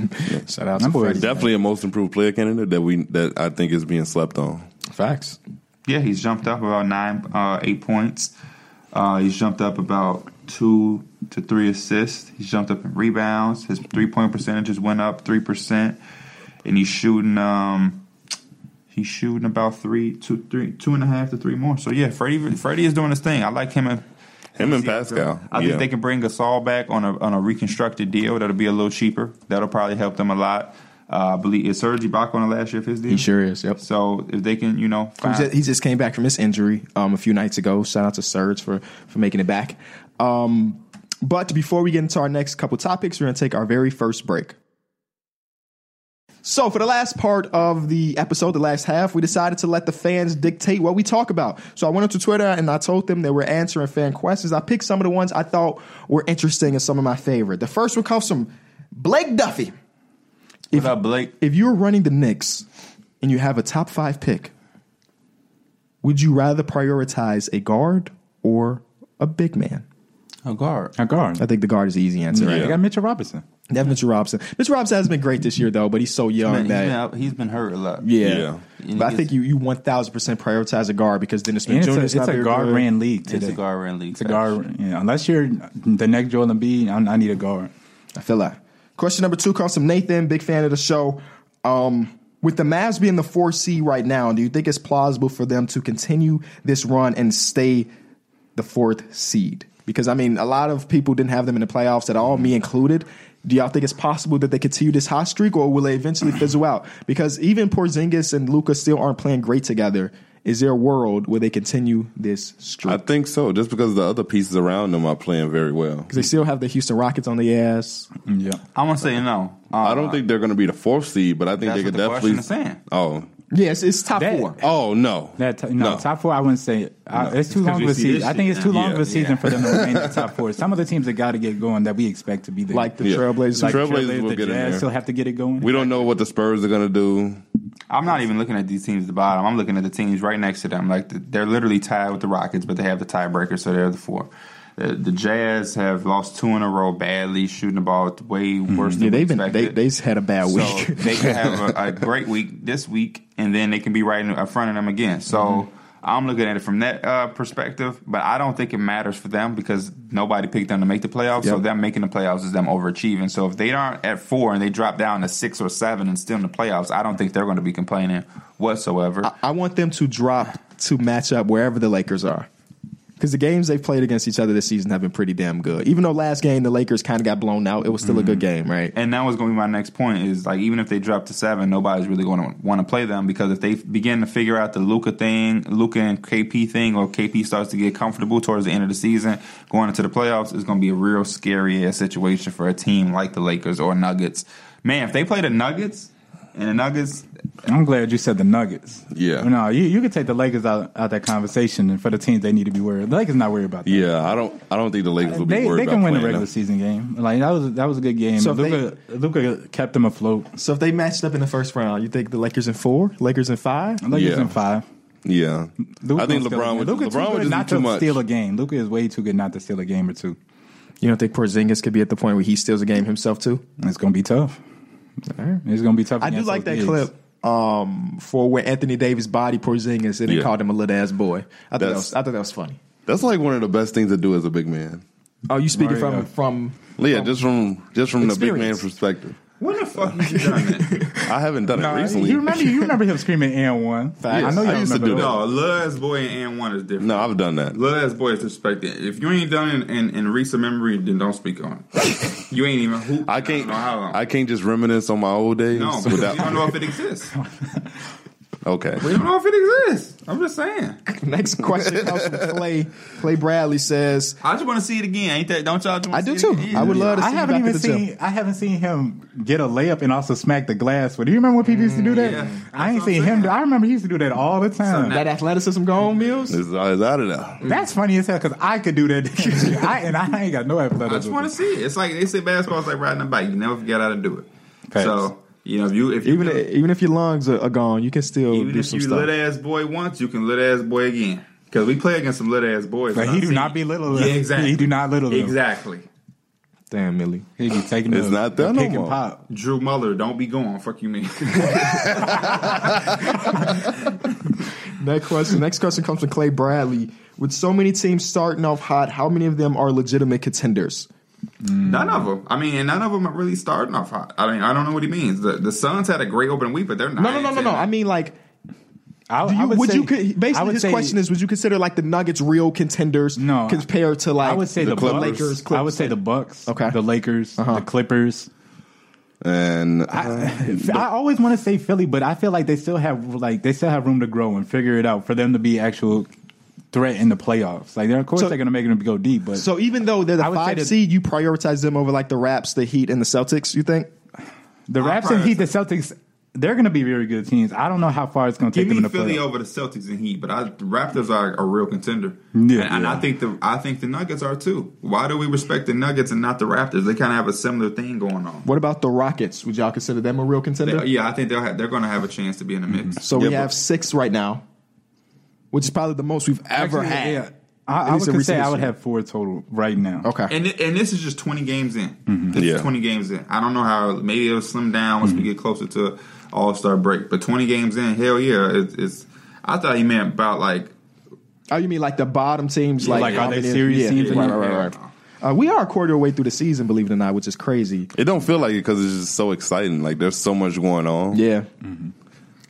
Shout out to Number Definitely a most improved player candidate that we that I think is being slept on. Facts. Yeah, he's jumped up about nine, uh, eight points. Uh, he's jumped up about two to three assists. He's jumped up in rebounds. His three point percentages went up three percent, and he's shooting. Um, he's shooting about three, two, three, two and a half to three more. So yeah, Freddie, Freddie is doing his thing. I like him. And, Him and Pascal. I yeah. think they can bring Gasol back on a on a reconstructed deal. That'll be a little cheaper. That'll probably help them a lot. Uh, I believe is Serge Ibaka on the last year of his deal. He sure is. Yep. So if they can, you know, He find, just, he just came back from his injury um, a few nights ago. Shout out to Serge for for making it back. Um, but before we get into our next couple topics, we're going to take our very first break. So, for the last part of the episode, the last half, we decided to let the fans dictate what we talk about. So, I went onto Twitter and I told them they were answering fan questions. I picked some of the ones I thought were interesting and some of my favorite. The first one comes from Blake Duffy. What up, Blake? If you're running the Knicks and you have a top five pick, would you rather prioritize a guard or a big man? A guard. A guard. I think the guard is the easy answer. They Right? got Mitchell Robinson. Definitely Mitchell Robinson. Mitchell Robinson has been great this year though, but he's so young Man, he's, that been out, he's been hurt a lot. yeah. Yeah. And But I think you you one thousand percent prioritize a guard because Dennis And Smith it's Jr. a, it's not a guard good. ran league It's today. a guard ran league. It's a guard. Yeah, unless you're the next Joel Embiid, I, I need a guard. I feel that. Question number two comes from Nathan, big fan of the show. Um, with the Mavs being the four seed right now, do you think it's plausible for them to continue this run and stay the fourth seed? Because I mean, a lot of people didn't have them in the playoffs at all, me included. Do y'all think it's possible that they continue this hot streak, or will they eventually fizzle out? Because even Porzingis and Luca still aren't playing great together. Is there a world where they continue this streak? I think so, just because the other pieces around them are playing very well. Because they still have the Houston Rockets on the ass. Yeah. I'm gonna say no. Uh, I don't think they're going to be the fourth seed, but I think they could the definitely. question is saying. Oh, Yes, it's top That- four. oh no, That t- no, No. top four. I wouldn't say uh, it's too long of a season. I think it's too now. long of a season Yeah. for them to remain in the top four. Some of the teams that got to get going that we expect to be there, Like the Yeah. Trailblazers. like Trailblazers Trailblazers, will the get in Jazz there. still have to get it going. we don't know what the Spurs are going to do. I'm not even looking at these teams at the bottom. I'm looking at the teams right next to them. Like the, they're literally tied with the Rockets, but they have the tiebreaker, so they're the four. The, the Jazz have lost two in a row badly, shooting the ball way worse than Yeah, they've been they they've had a bad So week. they can have a, a great week this week, and then they can be right in in front of them again. So Mm-hmm. I'm looking at it from that uh, perspective, but I don't think it matters for them because nobody picked them to make the playoffs. So them making the playoffs is them overachieving. So if they aren't at four and they drop down to six or seven and still in the playoffs, I don't think they're going to be complaining whatsoever. I want them to drop to match up wherever the Lakers are. Because the games they've played against each other this season have been pretty damn good. Even though last game the Lakers kind of got blown out, it was still a good mm-hmm. game, right? And that was going to be my next point is like even if they drop to seven, nobody's really going to want to play them because if they begin to figure out the Luka thing, Luka and KP thing, or KP starts to get comfortable towards the end of the season, going into the playoffs, it's going to be a real scary ass situation for a team like the Lakers or Nuggets. Man, if they play the Nuggets and the Nuggets, I'm glad you said the Nuggets. Yeah. No, you, you could take the Lakers out out that conversation, and for the teams they need to be worried. The Lakers not worried about that. Yeah, I don't. I don't think the Lakers will be They, worried they can about win the playing regular them. season game. Like that was that was a good game. So if Luka Luka kept them afloat. So if they matched up in the first round, you think the Lakers in four, Lakers in five? Lakers Yeah. in five. Yeah, Luka I think gonna steal a LeBron would. Luka LeBron too would just not be too to much. steal a game. Luka is way too good not to steal a game or two. You don't think Porzingis could be at the point where he steals a game himself too? It's gonna be tough. It's gonna be tough. I do like that those clip um, for where Anthony Davis body Porzingis and they Yeah. called him a little ass boy. I thought that That's- was, I thought that was funny. That's like one of the best things to do as a big man. Oh, you speaking Mario. from from Yeah, just from just from the big man Experience. perspective. When the fuck have you done that? I haven't done it recently. You remember? You remember him screaming "and one"? I know you I used to remember do that. that. No, Lil Ass Boy and and one is different. No, I've done that. Lil Ass Boy is disrespected. If you ain't done it in, in, in recent memory, then don't speak on it. You ain't even hoop. I can't. don't know how long. I can't just reminisce on my old days. no, without. you don't know if it exists. okay. We don't know if it exists. I'm just saying. Next question comes from Clay. Clay Bradley says, I just want to see it again. Ain't that? Don't y'all? Do? I do too. I would love to I see you haven't back even at the gym. seen. I haven't seen him get a layup and also smack the glass. But do you remember when people used to do mm, that? yeah. I That's ain't what I'm seen him. saying. do- I remember he used to do that all the time. That athleticism gone, mm-hmm. Mills? It's, it's out of there. That's funny as hell because I could do that. I, and I ain't got no athleticism. I just want to see it. It's like they say basketball is like riding a bike. You never forget how to do it. Facts. So you know if you if you Even can- even if your lungs are, are gone, you can still even do if some you stuff. lit ass boy once, you can lit ass boy again. Because we play against some lit ass boys. But he I do see- not be little. Yeah, exactly. He do not little. them. Exactly. Damn, Millie. He be taking. It's the, not there the no pick and more. pop. Drew Muller, don't be going. Fuck you, man. Next question. Next question comes from Clay Bradley. With so many teams starting off hot, how many of them are legitimate contenders? None of them. I mean, and none of them are really starting off hot. I mean, I don't know what he means. The the Suns had a great opening week, but they're not. No, no, no, no, no. I mean, like, I, do I you, would, say, you co- basically would his say- question is: Would you consider like the Nuggets real contenders? No. compared to like I would say the, the Clippers. Bucks. Lakers, Clippers. I would say the Bucks. Okay. The Lakers. Uh-huh. The Clippers. And uh, I, I always want to say Philly, but I feel like they still have like they still have room to grow and figure it out for them to be actual threat in the playoffs. Like, they're, of course, So- they're going to make them go deep, but So even though they're the I would say five that- seed, you prioritize them over like the Raps, the Heat, and the Celtics. You think? the I'll Raps and Heat, the Celtics, they're going to be very good teams. I don't know how far it's going to take them me in the Philly playoffs. over the Celtics and Heat, but I, the Raptors are a real contender. Yeah, and, and yeah. I think the I think the Nuggets are too. Why do we respect the Nuggets and not the Raptors? They kind of have a similar thing going on. What about the Rockets? Would y'all consider them a real contender? They- yeah, I think they'll have, they're going to have a chance to be in the mix. So we Yeah, have six right now, which is probably the most we've ever Actually, had. yeah. I, I would say recent I would have four total right now. Okay. And thi- and this is just twenty games in. Mm-hmm. This Yeah. is twenty games in. I don't know how maybe it'll slim down once we Mm-hmm. get closer to All Star break. But twenty games in, hell yeah, it's. it's I thought he meant about like Oh, you mean like the bottom teams? Like, Like, are they many- serious yeah, teams? Right, right, right, right. Uh, we are a quarter away through the season, believe it or not, which is crazy. it don't feel like it because it's just so exciting. Like there's so much going on. Yeah.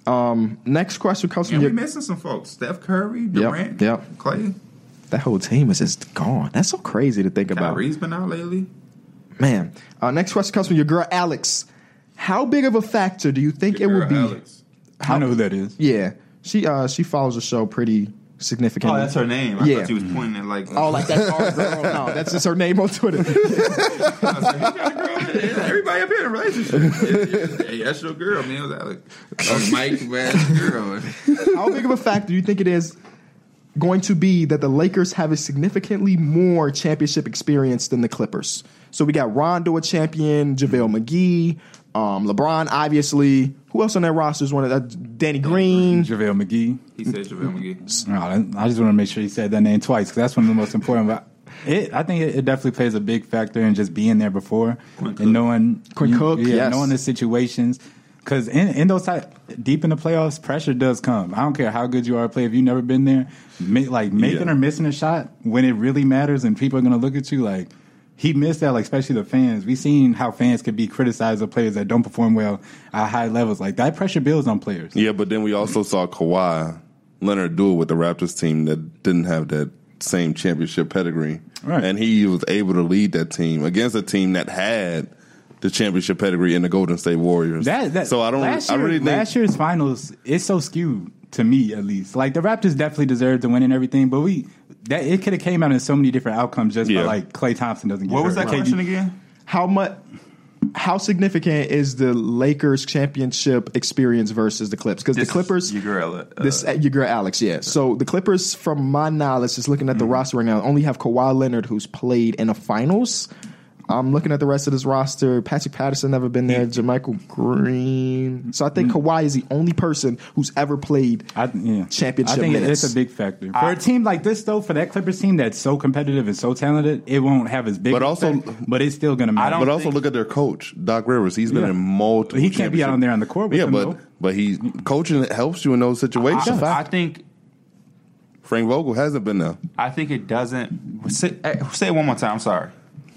Um, next question comes and from we missing some folks. Steph Curry, Durant, yep. Klay, that whole team is just gone. That's so crazy to think about. Kyrie's been out lately. Man. Uh, next question comes from your girl Alex. How big of a factor do you think it Your would be? girl Alex. I know who that is. Yeah, she uh she follows the show pretty significantly. Oh, that's her name. I Yeah. thought she was pointing at like. Oh, like that's our girl. No, that's just her name on Twitter. Everybody up here in a relationship. hey, that's your girl, man. It was Alex. Oh, Mike, man, girl. How big of a factor do you think it is going to be that the Lakers have a significantly more championship experience than the Clippers? So we got Rondo a champion, JaVale McGee, um, LeBron, obviously. Who else on that roster is one of that? Danny Green. JaVale McGee. He said JaVale McGee. No, I just want to make sure he said that name twice because that's one of the most important. But it, I think it, it definitely plays a big factor in just being there before Quinn Cook. and knowing Quinn you- Cook, yeah, yes. knowing the situations. Because in, in those type, deep in the playoffs, pressure does come. I don't care how good you are at play. If you've never been there, ma- like making Yeah. or missing a shot when it really matters and people are going to look at you like he missed that. Like especially the fans, we've seen how fans can be criticized of players that don't perform well at high levels. Like that pressure builds on players. Yeah, but then we also saw Kawhi Leonard do it with the Raptors team that didn't have that same championship pedigree. Right. And he was able to lead that team against a team that had the championship pedigree in the Golden State Warriors. That, that so I don't last I really think last year's finals is so skewed to me at least. Like the Raptors definitely deserved to win and everything, but we that it could have came out in so many different outcomes just Yeah. by like Klay Thompson doesn't get What was that KD question again? How much? How significant is the Lakers championship experience versus the Clips? Because the Clippers, your girl. Uh, This uh, your girl Alex, yeah. So the Clippers, from my knowledge, just looking at the roster right now, only have Kawhi Leonard who's played in a finals. I'm looking at the rest of this roster. Patrick Patterson never been there. JaMychal Green. So I think Kawhi is the only person who's ever played. I, yeah. Championship I think minutes. it's a big factor for a team like this, though. For that Clippers team that's so competitive and so talented, it won't have as big. But also- effect, but it's still going to matter. don't but also think- look at their coach, Doc Rivers. He's been Yeah. in multiple. He can't be out on there on the court with Yeah, them, but though. but he coaching helps you in those situations. I, I think Frank Vogel hasn't been there. I think it doesn't. Say, say it one more time. I'm sorry.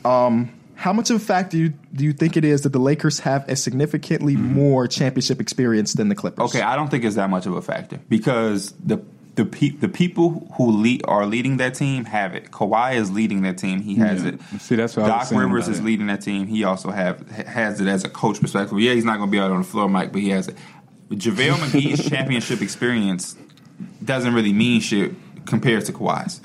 Um, How much of a fact do you do you think it is that the Lakers have a significantly mm-hmm. more championship experience than the Clippers? Okay, I don't think it's that much of a factor because the the pe- the people who lead are leading that team have it. Kawhi is leading that team; he has Yeah. it. See, that's what I was Doc Rivers about is it. leading that team. He also have has it as a coach perspective. Yeah, he's not going to be out on the floor, Mike, but he has it. JaVale McGee's championship experience doesn't really mean shit compared to Kawhi's.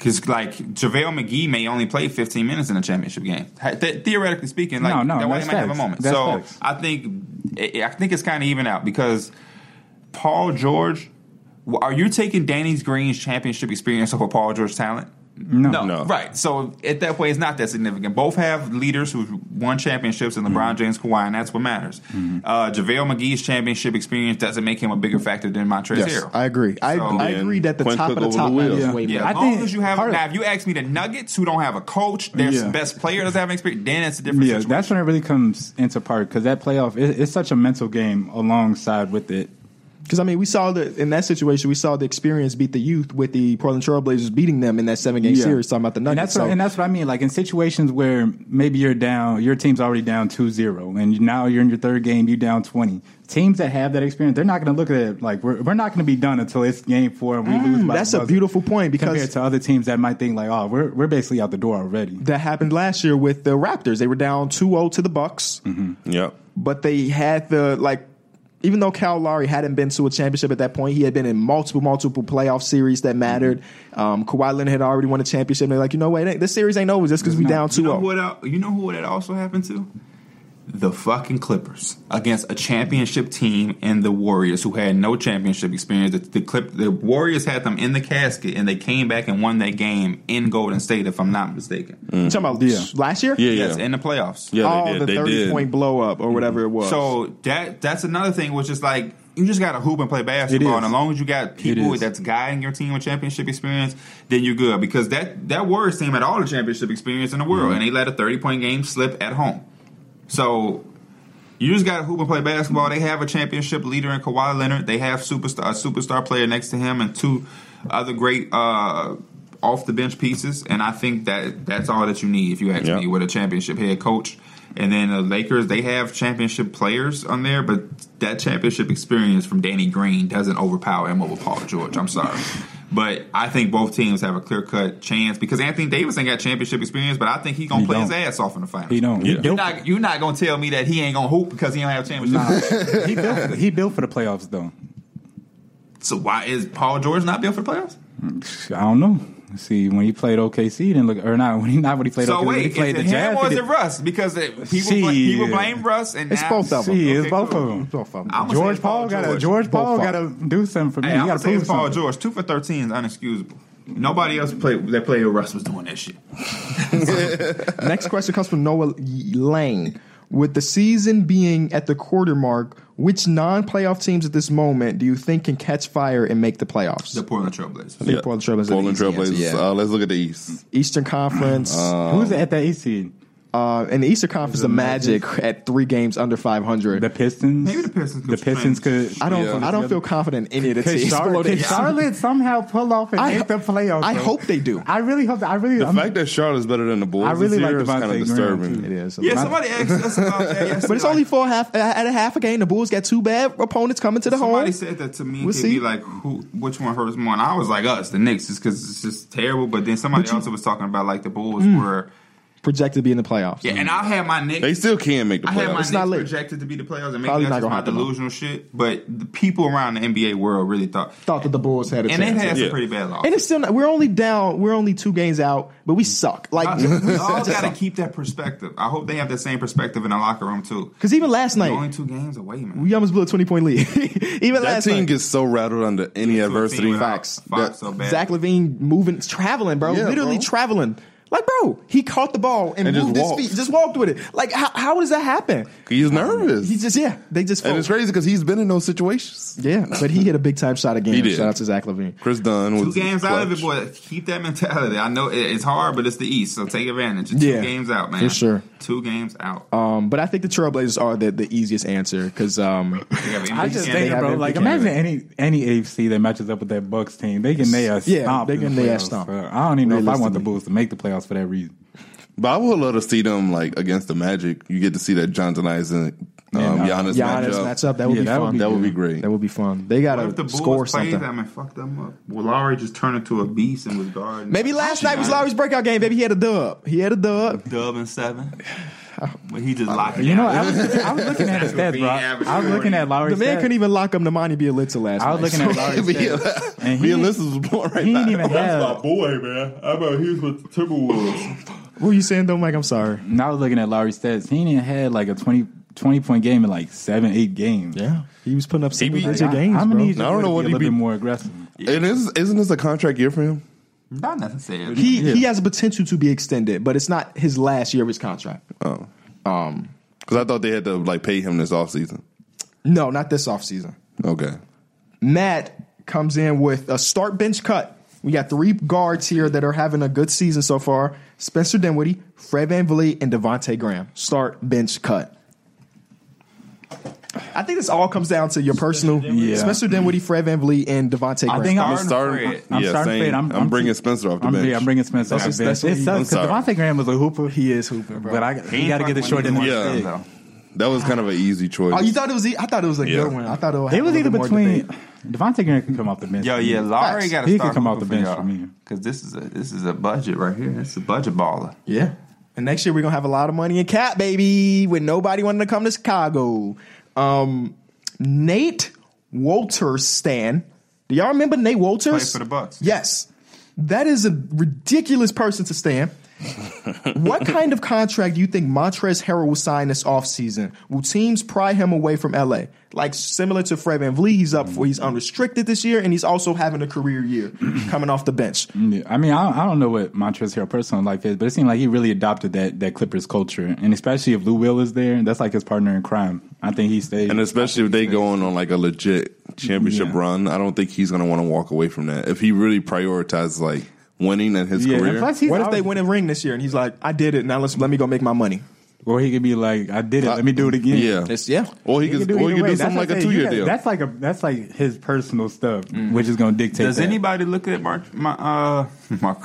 Because like JaVale McGee may only play 15 minutes in a championship game. Th- theoretically speaking, like No, no, that way he might have a moment. That's so facts. I think I I think it's kind of even out because Paul George. Are you taking Danny Green's championship experience over Paul George's talent? No. No. Right. So at that point, it's not that significant. Both have leaders who've won championships in LeBron James, Kawhi, and that's what matters. Uh, JaVale McGee's championship experience doesn't make him a bigger factor than Montrezl Yes, Harrell. I agree. I, So- I agree that the Quinn top of the top the man wheels. is way Yeah, better. as I long think as you have now, if you ask me the Nuggets, who don't have a coach, their Yeah. best player doesn't have experience, then it's a different Yeah, situation. that's when it really comes into part because that playoff it, it's such a mental game alongside with it. Because I mean, we saw the in that situation, we saw the experience beat the youth with the Portland Trailblazers beating them in that seven game Yeah. series. Talking about the And Nuggets. that's, what, and that's what I mean. Like in situations where maybe you're down, your team's already down 2-0, and now you're in your third game, you down twenty. Teams that have that experience, they're not going to look at it like we're, we're not going to be done until it's game four and we lose. By Mm, that's a beautiful point because- compared to other teams that might think like, oh, we're we're basically out the door already. that happened last year with the Raptors. They were down 2-0 to the Bucks, Yep. but they had the like. Even though Kyle Lowry hadn't been to a championship at that point, he had been in multiple, multiple playoff series that mattered. Um, Kawhi Leonard had already won a championship. And they're like, you know what? This series ain't over just because we not. down You know 2-0. what? You know who that also happened to? The fucking Clippers against a championship team and the Warriors, who had no championship experience. The, the Clip, the Warriors had them in the casket, and they came back and won that game in Golden State, if I'm not mistaken. Mm. You talking about Yeah. last year? Yeah, Yes, yeah. in the playoffs. Yeah, oh, did. the they 30 did. point blow up or whatever mm-hmm. it was. So that that's another thing, which is like you just got to hoop and play basketball, and as long as you got people that's guiding your team with championship experience, then you're good. Because that that Warriors team had all the championship experience in the world, mm-hmm. and they let a 30 point game slip at home. So you just got to hoop and play basketball. They have a championship leader in Kawhi Leonard. They have superstar a superstar player next to him, and two other great. Uh, off the bench pieces, and I think that that's all that you need if you ask Yeah. me with a championship head coach. And then the Lakers, they have championship players on there, but that championship experience from Danny Green doesn't overpower him over Paul George. I'm sorry. But I think both teams have a clear cut chance because Anthony Davis ain't got championship experience, but I think he gonna He play his don't. ass off in the finals. He don't. He Yeah. You're not you're not gonna tell me that he ain't gonna hoop because he don't have championship. nah, he built. He built for the playoffs though. So why is Paul George not built for the playoffs? I don't know. See, when he played OKC, he didn't look or not when he not when he played So OKC. wait, he played is the it Jazz. him or he is it did- Russ? Because it, people See, bl- people blame Russ, and It's now- both of them. See, it's Okay, both cool. of them. Both of them. George Paul got to George Paul Paul. got to do something for me. Hey, he I'm got gonna to say prove it's Paul. George. Two for thirteen is unexcusable. Nobody else played that played with Russ was doing that shit. Next question comes from Noah Lang. With the season being at the quarter mark, which non-playoff teams at this moment do you think can catch fire and make the playoffs? The Portland Trailblazers. I think Portland Trailblazers. are Portland easy answer, Trailblazers. yeah. Uh, let's look at the East. Eastern Conference. Who's at that East seed? Uh, in the Eastern Conference, the Magic at three games under 500. The Pistons. Maybe the Pistons The could Pistons strange. could. I don't. Yeah. I don't feel confident in any of the teams. Char- below the could eight. Charlotte somehow pull off and I make the ho- playoffs? I hope they do. I really hope that. I really. The I'm- fact that Charlotte's better than the Bulls I really this like year is Devontae kind of Graham, disturbing. too. It is. Yeah, somebody asked us about that yesterday. But it's only for a half at a half a game. The Bulls got two bad opponents coming to the Somebody home. said that to me. We'll We'll see. be like, who? Which one hurts more? And I was like, us, the Knicks, just because it's just terrible. But then somebody But you- else was talking about like the Bulls Mm. were. Projected to be in the playoffs. Yeah, and I had my Knicks. They still can make the I had my playoffs. Knicks not lit. projected to be the playoffs, and maybe Probably that's not just gonna my happen, though. delusional shit. But the people around the NBA world really thought, Thought that the Bulls had a and they chance. had yeah. some pretty bad losses. And it's still not, we're only down. We're only two games out, but we suck. Like we all got to keep that perspective. I hope they have that same perspective in the locker room too. because even last You're only two games away, man. we almost blew a twenty point lead. even That last team night, gets so rattled under any adversity. team without Facts. Fox That- so bad. Zach LaVine moving, traveling, bro. Yeah, Literally bro. traveling. Like, bro, he caught the ball and, And just moved his walked. feet, just walked with it. Like, how, how does that happen? He's nervous. He just, yeah, they just. and it's crazy because he's been in those situations. Yeah, but he hit a big time shot again. He did. Shout out to Zach LaVine. Kris Dunn Two was games out of it, boy. Keep that mentality. I know it's hard, but it's the East, so take advantage. Two Yeah, games out, man. for sure. Two games out. Um, but I think the Trailblazers are the, the easiest answer because um, I just think, bro. every Like, imagine any any AFC that matches up with that Bucks team. They can they a Yeah, stomp. they can they a playoffs. stomp. I don't even know if I want the Bulls to make the playoffs for that reason. But I would love to see them like against the Magic. You get to see that Jonathan Isaac, um, Yeah, Giannis, Giannis matchup. matchup. That would Yeah, be that fun. would be That would be great. That would be fun. They got What if the to score played something. them and fucked them up? Well, Lauri just turned into a beast and was guarding. Maybe last night was Lauri's breakout game. Baby, he had a dub. He had a dub. dub and seven. But he just locked it You know. I was, I was looking at his That's stats, bro. I was looking at Lauri's The man stats. couldn't even lock up Nemanja Bjelica last night. I was looking at Lauri's stats, and he, Bjelica was born right he now. didn't even have. boy, man. How about he was with Timberwolves? What were you saying, though, Mike? I'm sorry. And I was looking at Lauri's stats. He didn't even had like a 20, 20 point game in like seven, eight games. Yeah, he was putting up single be- digit Like, games, How bro. many? I don't know wanted what to he be a little be- bit more aggressive. And is, isn't this a contract year for him? Not necessarily. He Yeah. he has a potential to be extended, but it's not his last year of his contract. Oh, Um, because I thought they had to like pay him this offseason. no, not this offseason. Okay. Matt comes in with a start bench cut. We got three guards here that are having a good season so far: Spencer Dinwiddie, Fred VanVleet, and Devontae Graham. Start bench cut. I think this all comes down to your personal. Yeah. Spencer Dinwiddie, Fred VanVleet, and Devontae Graham. I think I'm Starting Starting, Fred. I'm yeah, starting same. Fred. I'm, I'm, I'm bringing Spencer off the I'm, bench. yeah, I'm bringing Spencer off That's the bench. that's It what he- sucks because sorry. Devontae Graham was a hooper, he is hooping, bro. but I, He you got to get the short end of the Yeah. stick. though. that was kind of an easy choice. Oh, you thought it was? e- I thought it was a Yeah. good one. I thought it, would It have was a either little more between debate. Devontae Graham can come off the bench. Yo, for yeah, me. Lowry Facts. got to He start can come off the bench for for me. Because this is a this is a budget right here. It's a budget baller. Yeah. And next year we're gonna have a lot of money in cap, baby, with nobody wanting to come to Chicago. Um, Nate Wolters Stan. Do y'all remember Nate Wolters? Played for the Bucks. Yes. That is a ridiculous person to stand. What kind of contract do you think Montrez Harrell will sign this offseason? Will teams pry him away from LA? Like similar to Fred VanVleet, he's up for he's unrestricted this year, and he's also having a career year coming off the bench. Yeah, I mean, I, I don't know what Montrezl Harrell personal life is, but it seemed like he really adopted that that Clippers culture, and especially if Lou Will is there, that's like his partner in crime. I think he stays. and especially if they going on like a legit championship Yeah. run, I don't think he's going to want to walk away from that. If he really prioritizes like winning in his yeah, and career, plus he's What if they always- win a ring this year and he's like, I did it, now let's let me go make my money. Or he could be like, "I did it. Let me do it again." yeah, It's, yeah. or he, He could, could do, or he could do That's something like a two year deal. That's like a that's like his personal stuff, which is going to dictate. Does that. anybody look at Mar- my uh Mar-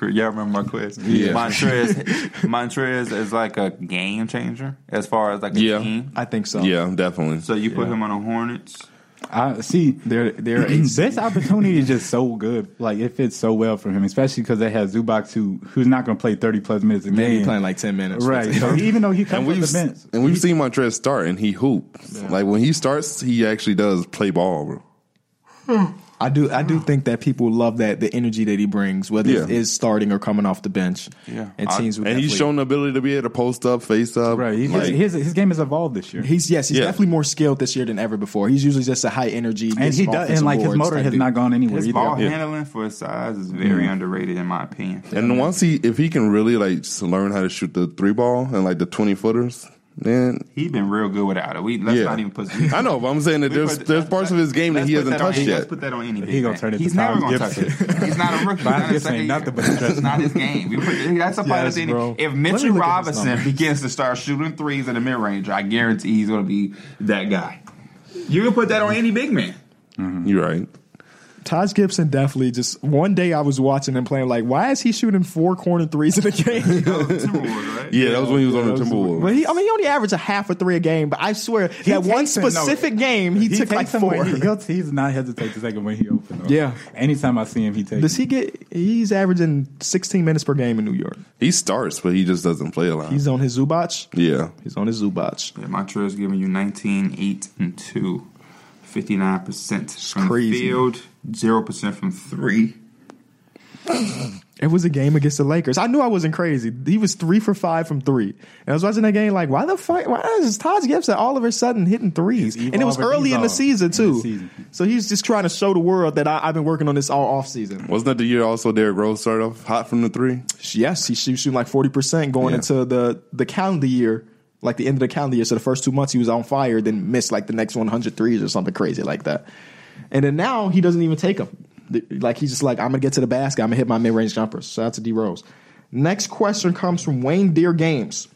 Mar- y'all remember Marquez? Yeah. Montrez Montrez is like a game changer as far as like a Yeah. team. I think so. yeah, definitely. So you put him on the Hornets. I see. They're they're This opportunity is just so good. Like it fits so well for him, especially because they have Zubac who who's not going to play thirty plus minutes a maybe game. playing like ten minutes. right. So even though he and comes off we've the bench, and we've seen Montrez start and he hoop. Like when he starts, he actually does play ball. Bro. I do I do think that people love that the energy that he brings, whether it Yeah. is starting or coming off the bench. Yeah. And teams would And he's shown the ability to be able to post up, face up. right? He, like- his, his game has evolved this year, He's yes, he's Yeah. definitely more skilled this year than ever before. He's usually just a high energy, and he does, and like his motor has dude. not gone anywhere. His either. ball Yeah. handling for his size is very mm. underrated in my opinion. And once he, if he can really like learn how to shoot the three ball and like the twenty footers, then He's been real good without it. We let's yeah, not even put. I know, but I'm saying that there's there's parts of his game that he put hasn't that on- touched Let's yet. put that on any. He big gonna man. turn into He's never Tom gonna touch it. He's not a rookie. Tom He's not Gibson a ain't nothing but year. It's not his game. We put, that's a part Yes, of the If Let Mitchell look at his Robinson begins to start shooting threes in the mid range, I guarantee he's going to be that guy. You can put that on any big man. You're right. Taj Gibson definitely just one day I was watching him playing like why is he shooting four corner threes in a game? Right? Yeah, that was when he was on the Timberwolves. But he, I mean, he only averaged a half a three a game. But I swear, that one takes it, no. specific game, he, took takes like four. He, he'll, he's not hesitate to take him when he opens. up. Yeah. Anytime I see him, he takes. Does he get? He's averaging 16 minutes per game in New York. He starts, but he just doesn't play a lot. He's on his Zubac. yeah, He's on his Zubac. Yeah, Montrez giving you 19, 8, and 2. 59% from crazy. the field, 0% from three. It was a game against the Lakers. I knew I wasn't crazy. He was three for five from three. And I was watching that game like, why the fuck? Why is Taj Gibson all of a sudden hitting threes? And it was early in the season in the too. season. So he's just trying to show the world that I, I've been working on this all off season. wasn't that the year also Derrick Rose started off hot from the three? Yes, he was shooting like forty percent going Yeah. into the the calendar year, like the end of the calendar year. So the first two months he was on fire, then missed like the next 100 threes or something crazy like that. And then now he doesn't even take them. Like he's just like I'm gonna get to the basket. I'm gonna hit my mid range jumpers. Shout out to D Rose. Next question comes from Wayne Deer Games.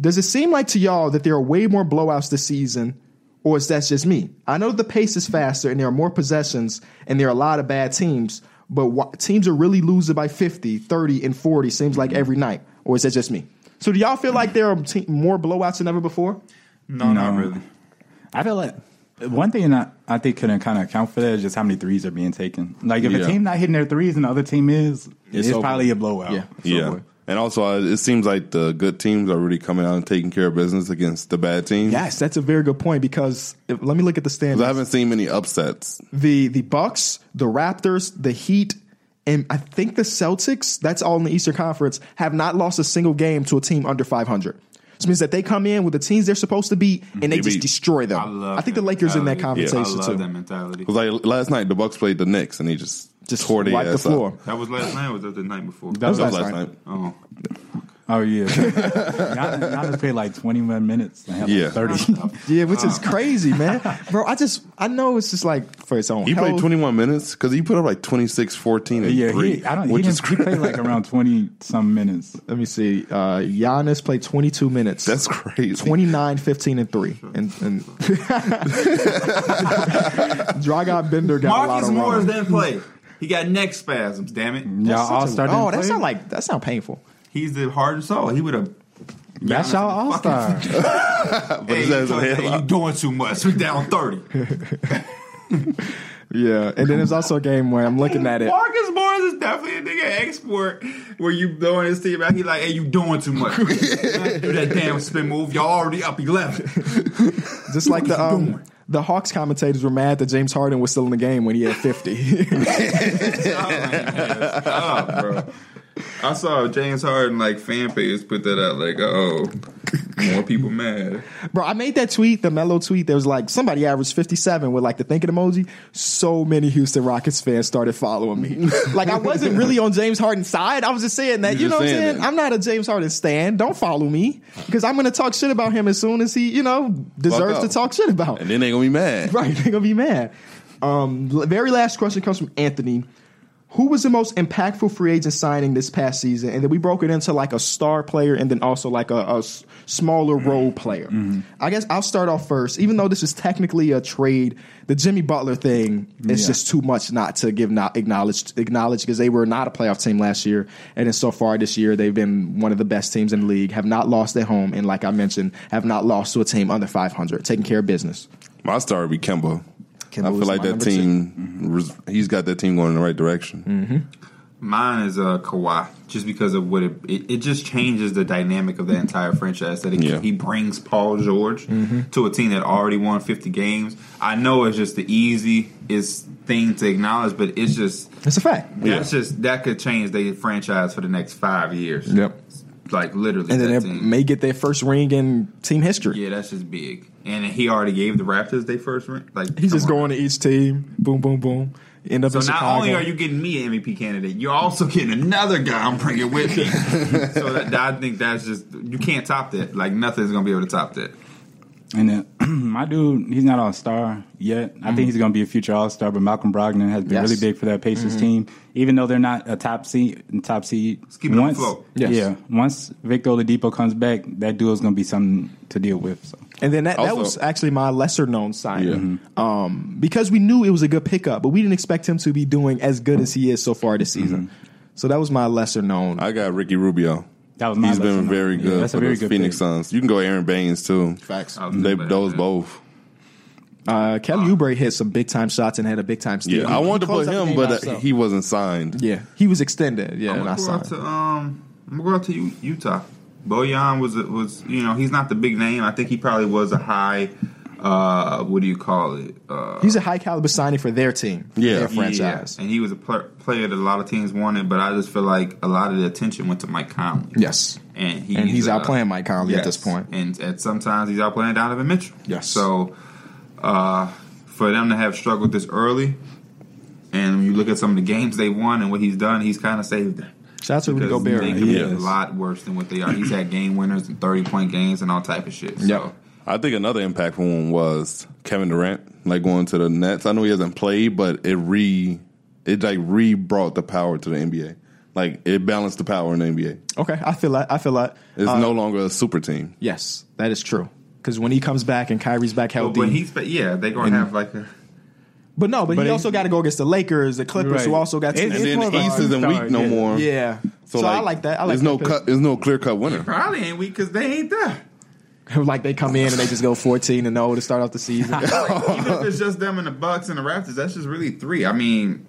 Does it seem like to y'all that there are way more blowouts this season, or is that just me? I know the pace is faster and there are more possessions and there are a lot of bad teams, but wh- teams are really losing by 50, 30, and 40 seems like every night. or is that just me? So do y'all feel like there are te- more blowouts than ever before? No, not really. I feel like one thing I, I think couldn't kind of account for that is just how many threes are being taken. Like if Yeah. a team not hitting their threes and the other team is, It's it's, probably a blowout. Yeah. Yeah. over. And also, uh, it seems like the good teams are really coming out and taking care of business against the bad teams. Yes, that's a very good point because if, let me look at the standings. I haven't seen many upsets. the the Bucks, the Raptors, the Heat, and I think the Celtics. That's all in the Eastern Conference. Have not lost a single game to a team under 500. Which means that they come in with the teams they're supposed to beat and they They just beat- destroy them. I love. I think the Lakers in that mentality. conversation I love too. that mentality. Because like last night, the Bucks played the Knicks and they just Just tore their wipe the ass floor. Up. That was last night. Or was that the night before? That That was last last night. night. oh, Oh yeah. Giannis, Giannis played like twenty one minutes. And had Yeah. like thirty. Yeah, which is crazy, man. Bro, I just I know it's just like for its own. He played 21 minutes because he put up like 26, 14, and yeah, three. he, I don't. He, which is didn't, he played like around twenty some minutes. Let me see. Uh Giannis played 22 minutes. That's crazy. 29, 15, and 3. And, and Dragan Bender got Marcus a lot of Morris runs. didn't play. He got neck spasms. Damn it! Y'all all star. Oh, that sound like that sound painful. He's the heart and soul. He would have. that's y'all all star. But Hey, you, in hey, you doing too much. We down thirty. Yeah, and then there's also a game where I'm looking at it. Marcus Morris is definitely a nigga export where you blowing his team out. He like, hey, you doing too much. Do that damn spin move. Y'all already up eleven. Just like the What you um, doing? the Hawks commentators were mad that James Harden was still in the game when he had 50. Stop, Oh, bro. I saw James Harden like fan page put that out like, oh, more people mad. Bro, I made that tweet, the mellow tweet. There was like somebody averaged 57 with like the thinking emoji. So many Houston Rockets fans started following me. like I wasn't really on James Harden's side. I was just saying that, You're you know what I'm saying saying? that. I'm not a James Harden stan. Don't follow me because I'm going to talk shit about him as soon as he, you know, deserves to talk shit about. And then they gonna be mad. Right, they're gonna be mad. Um, very last question comes from Anthony. Who was the most impactful free agent signing this past season? And then we broke it into like a star player and then also like a smaller mm-hmm. role player. Mm-hmm. I guess I'll start off first. Even though this is technically a trade, the Jimmy Butler thing is Yeah. just too much not to give not acknowledge acknowledge because they were not a playoff team last year, and then so far this year they've been one of the best teams in the league. Have not lost at home, and like I mentioned, have not lost to a team under 500, taking care of business. My star would be Kemba. Kemba I was feel like my that number two. team, mm-hmm. he's got that team going in the right direction. Mm-hmm. Mine is uh, Kawhi, just because of what it, it, it just changes the dynamic of the entire franchise. That it, Yeah. he brings Paul George mm-hmm. to a team that already won 50 games. I know it's just the easiest thing to acknowledge, but it's just That's a fact. that's just that could change the franchise for the next five years. Yep. Like literally. and then that they team. may get their first ring in team history. yeah, that's just big. And he already gave the Raptors their first ring. Like He's just on. going to each team, boom, boom, boom. End up So in not Chicago. only are you getting me an MVP candidate, you're also getting another guy I'm bringing with me. so that, that- I think that's just you can't top that. Like nothing's gonna be able to top that. And uh, then my dude, he's not all star yet. I think mm-hmm. he's going to be a future all star. But Malcolm Brogdon has been Yes. really big for that Pacers mm-hmm. team, even though they're not a top seed. Top seed. keep it on once, flow. Yes. Yeah, once Victor Oladipo comes back, that duo is going to be something to deal with. So. And then that, that was actually my lesser known signing. Um, because we knew it was a good pickup, but we didn't expect him to be doing as good as he is so far this season. So that was my lesser known. I got Ricky Rubio. That was my He's been very Yeah, good that's for a very the good Phoenix pick. Suns. You can go Aron Baynes too. Facts. They, those that. both. Uh, Kelly Oubre hit some big time shots and had a big time steal. Yeah, He- I wanted to put closed out the him, but uh, he wasn't signed. yeah, he was extended. Yeah, I'm gonna go out signed. to um, I'm gonna go out to U- Utah. Bojan was was you know he's not the big name. I think he probably was a high. Uh, what do you call it? Uh, He's a high caliber signing for their team, for Yeah. their franchise. Yeah, and he was a pl- player that a lot of teams wanted, but I just feel like a lot of the attention went to Mike Conley. Yes, and he's, and he's uh, outplaying Mike Conley at this point. and at sometimes he's outplaying Donovan Mitchell. Yes. So uh, for them to have struggled this early, and when you look at some of the games they won and what he's done, he's kind of saved them. Shout out to Rudy Because Gobert. They He could be is. a lot worse than what they are. He's had game winners and thirty point games and all type of shit. So. Yep. I think another impactful one was Kevin Durant, like going to the Nets. I know he hasn't played, but it re it like re brought the power to the NBA. Like it balanced the power in the NBA. Okay, I feel that. I feel that. It's Uh, no longer a super team. Yes, that is true. Because when he comes back and Kyrie's back But healthy, when he's but yeah, they're gonna have like a but no, but, But he he- also got to go against the Lakers, the Clippers, who also got. It- two it's And then the of East isn't star, weak no yeah. more. yeah, So I like that. I like there's no pick. cut. There's no clear cut winner. Probably ain't weak because they ain't there. like they come in and they just go 14 and 0 to start off the season. Even if it's just them and the Bucks and the Raptors, that's just really three. I mean,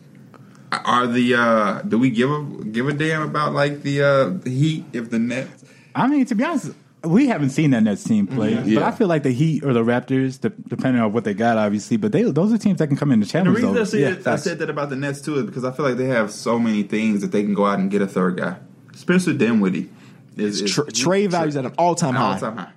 are the uh do we give a give a damn about like the uh the Heat if the Nets? I mean, to be honest, we haven't seen that Nets team play, mm-hmm. but Yeah. I feel like the Heat or the Raptors, de- depending on what they got, obviously, but they those are teams that can come in the The challenge. reason I said, Yeah, that, I said that about the Nets too is because I feel like they have so many things that they can go out and get a third guy. Spencer Dinwiddie is, is Tra- trade values at an all-time high. all time high.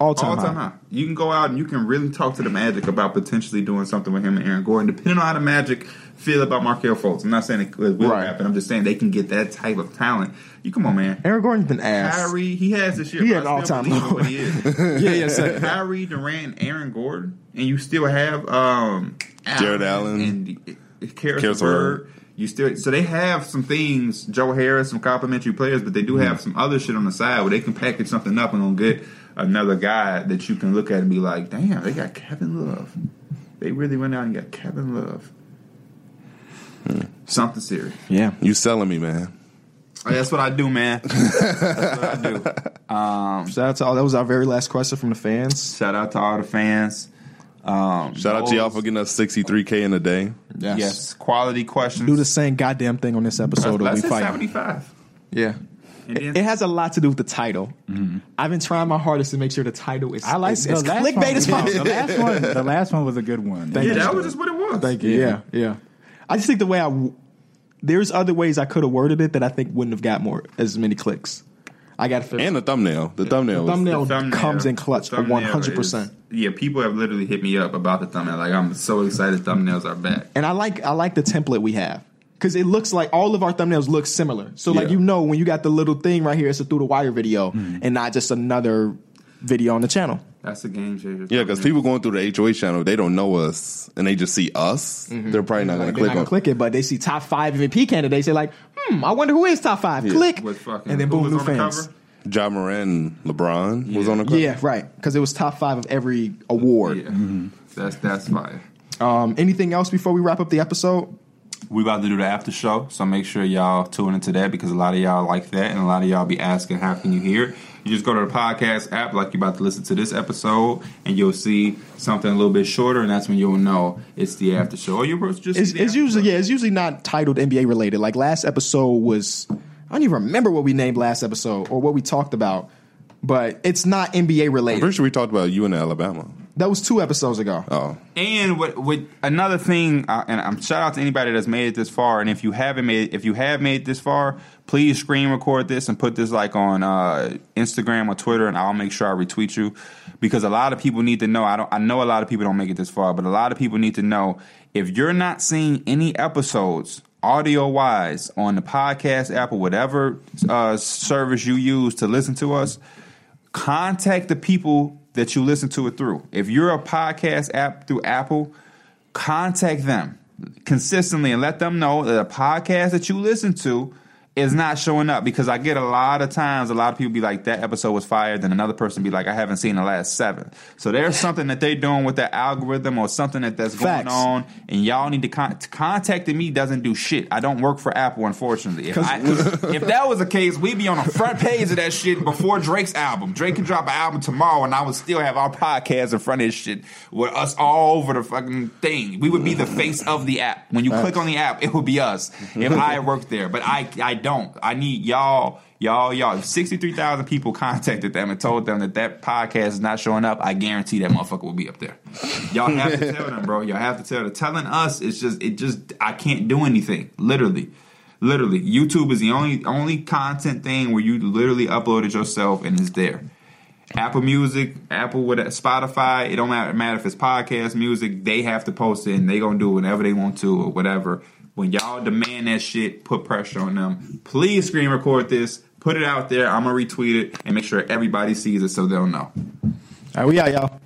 All-time, All time high. high. You can go out and you can really talk to the Magic about potentially doing something with him and Aaron Gordon, depending on how the Magic feel about Markelle Fultz. I'm not saying it will Right. happen. I'm just saying they can get that type of talent. You come on, man. Aaron Gordon's been ass. Kyrie, he has this year. He but had an all-time believe in low. what he is. yeah, yeah, so- Kyrie, Durant, Aaron Gordon, and you still have um, Jarrett Allen. and uh, Karis Karis Bird. You still so they have some things. Joe Harris, some complimentary players, but they do have some other shit on the side where they can package something up and gonna get another guy that you can look at and be like, damn, they got Kevin Love. They really went out and got Kevin Love. Something serious. yeah. You selling me, man? Oh, that's what I do, man. that's what I do. Shout out to all. That was our very last question from the fans. Shout out to all the fans. Um, Shout out to y'all for getting us 63k in a day. yes. quality questions. Do the same goddamn thing on this episode Let's of We hit Fight. seventy-five. Yeah. And It, has a lot to do with the title. Mm-hmm. I've been trying my hardest to make sure the title is. I like it's, the it's last clickbait one. as Yeah, possible. the last one. The last one was a good one. Thank yeah, you. that was just what it was. Thank you. Yeah, yeah. I just think the way I, w- there's other ways I could have worded it that I think wouldn't have got more as many clicks. I got to And the thumbnail. The thumbnail. The thumbnail- The thumbnail- comes in clutch the for thumbnail 100%. is- Yeah, people have literally hit me up about the thumbnail. Like I'm so excited thumbnails are back. and I like I like the template we have because it looks like all of our thumbnails look similar. So like you know when you got the little thing right here, it's a through the wire video and not just another video on the channel. That's a game changer. Yeah, because people going through the HOA channel, they don't know us, and they just see us. They're probably not going to click not gonna on. click it, but they see top five MVP candidates. They're like, hmm, I wonder who is top five. Click, fucking and then boom, new fans. cover? Ja Morant, LeBron was on the cover. Yeah, right. Because it was top five of every award. Yeah, that's that's fire. Um, anything else before we wrap up the episode? We about to do the after show, so make sure y'all tune into that because a lot of y'all like that, and a lot of y'all be asking, "How can you hear?" it? You just go to the podcast app, like you're about to listen to this episode, and you'll see something a little bit shorter, and that's when you'll know it's the after show. Or you just It's, it's usually show. yeah, it's usually not titled NBA related. Like last episode was, I don't even remember what we named last episode or what we talked about, but it's not NBA I'm related. pretty sure we talked about you in Alabama. That was two episodes ago. Oh, And with, with another thing, uh, and I'm shout out to anybody that's made it this far. And if you haven't made, if you have made it this far, please screen record this and put this like on uh, Instagram or Twitter, and I'll make sure I retweet you because a lot of people need to know. I don't. I know a lot of people don't make it this far, but a lot of people need to know if you're not seeing any episodes audio wise on the podcast app or whatever uh, service you use to listen to us contact the people that you listen to it through. If you're a podcast app through Apple, contact them consistently and let them know that a podcast that you listen to is not showing up because I get a lot of times a lot of people be like that episode was fired then another person be like I haven't seen the last 7. So there's something that they're doing with that algorithm or something that that's going on and y'all need to con- contacting me doesn't do shit. I don't work for Apple unfortunately. If, I, if that was the case, we'd be on the front page of that shit before Drake's album. Drake can drop an album tomorrow, and I would still have our podcast in front of his shit with us all over the fucking thing. We would be the face of the app. When you click on the app, it would be us if I worked there. But I, I don't. I need y'all. Y'all, y'all, if 63,000 people contacted them and told them that that podcast is not showing up, I guarantee that motherfucker will be up there. Y'all have to tell them, bro. Y'all have to tell them. Telling us, it's just, it just, I can't do anything. Literally. Literally. YouTube is the only, only content thing where you literally upload it yourself and it's there. Apple Music, Apple with Spotify, it don't matter, matter if it's podcast music, they have to post it and they gonna do whatever they want to or whatever. When y'all demand that shit, put pressure on them. Please screen record this, put it out there. I'm gonna retweet it and make sure everybody sees it so they'll know. All right, we out, y'all.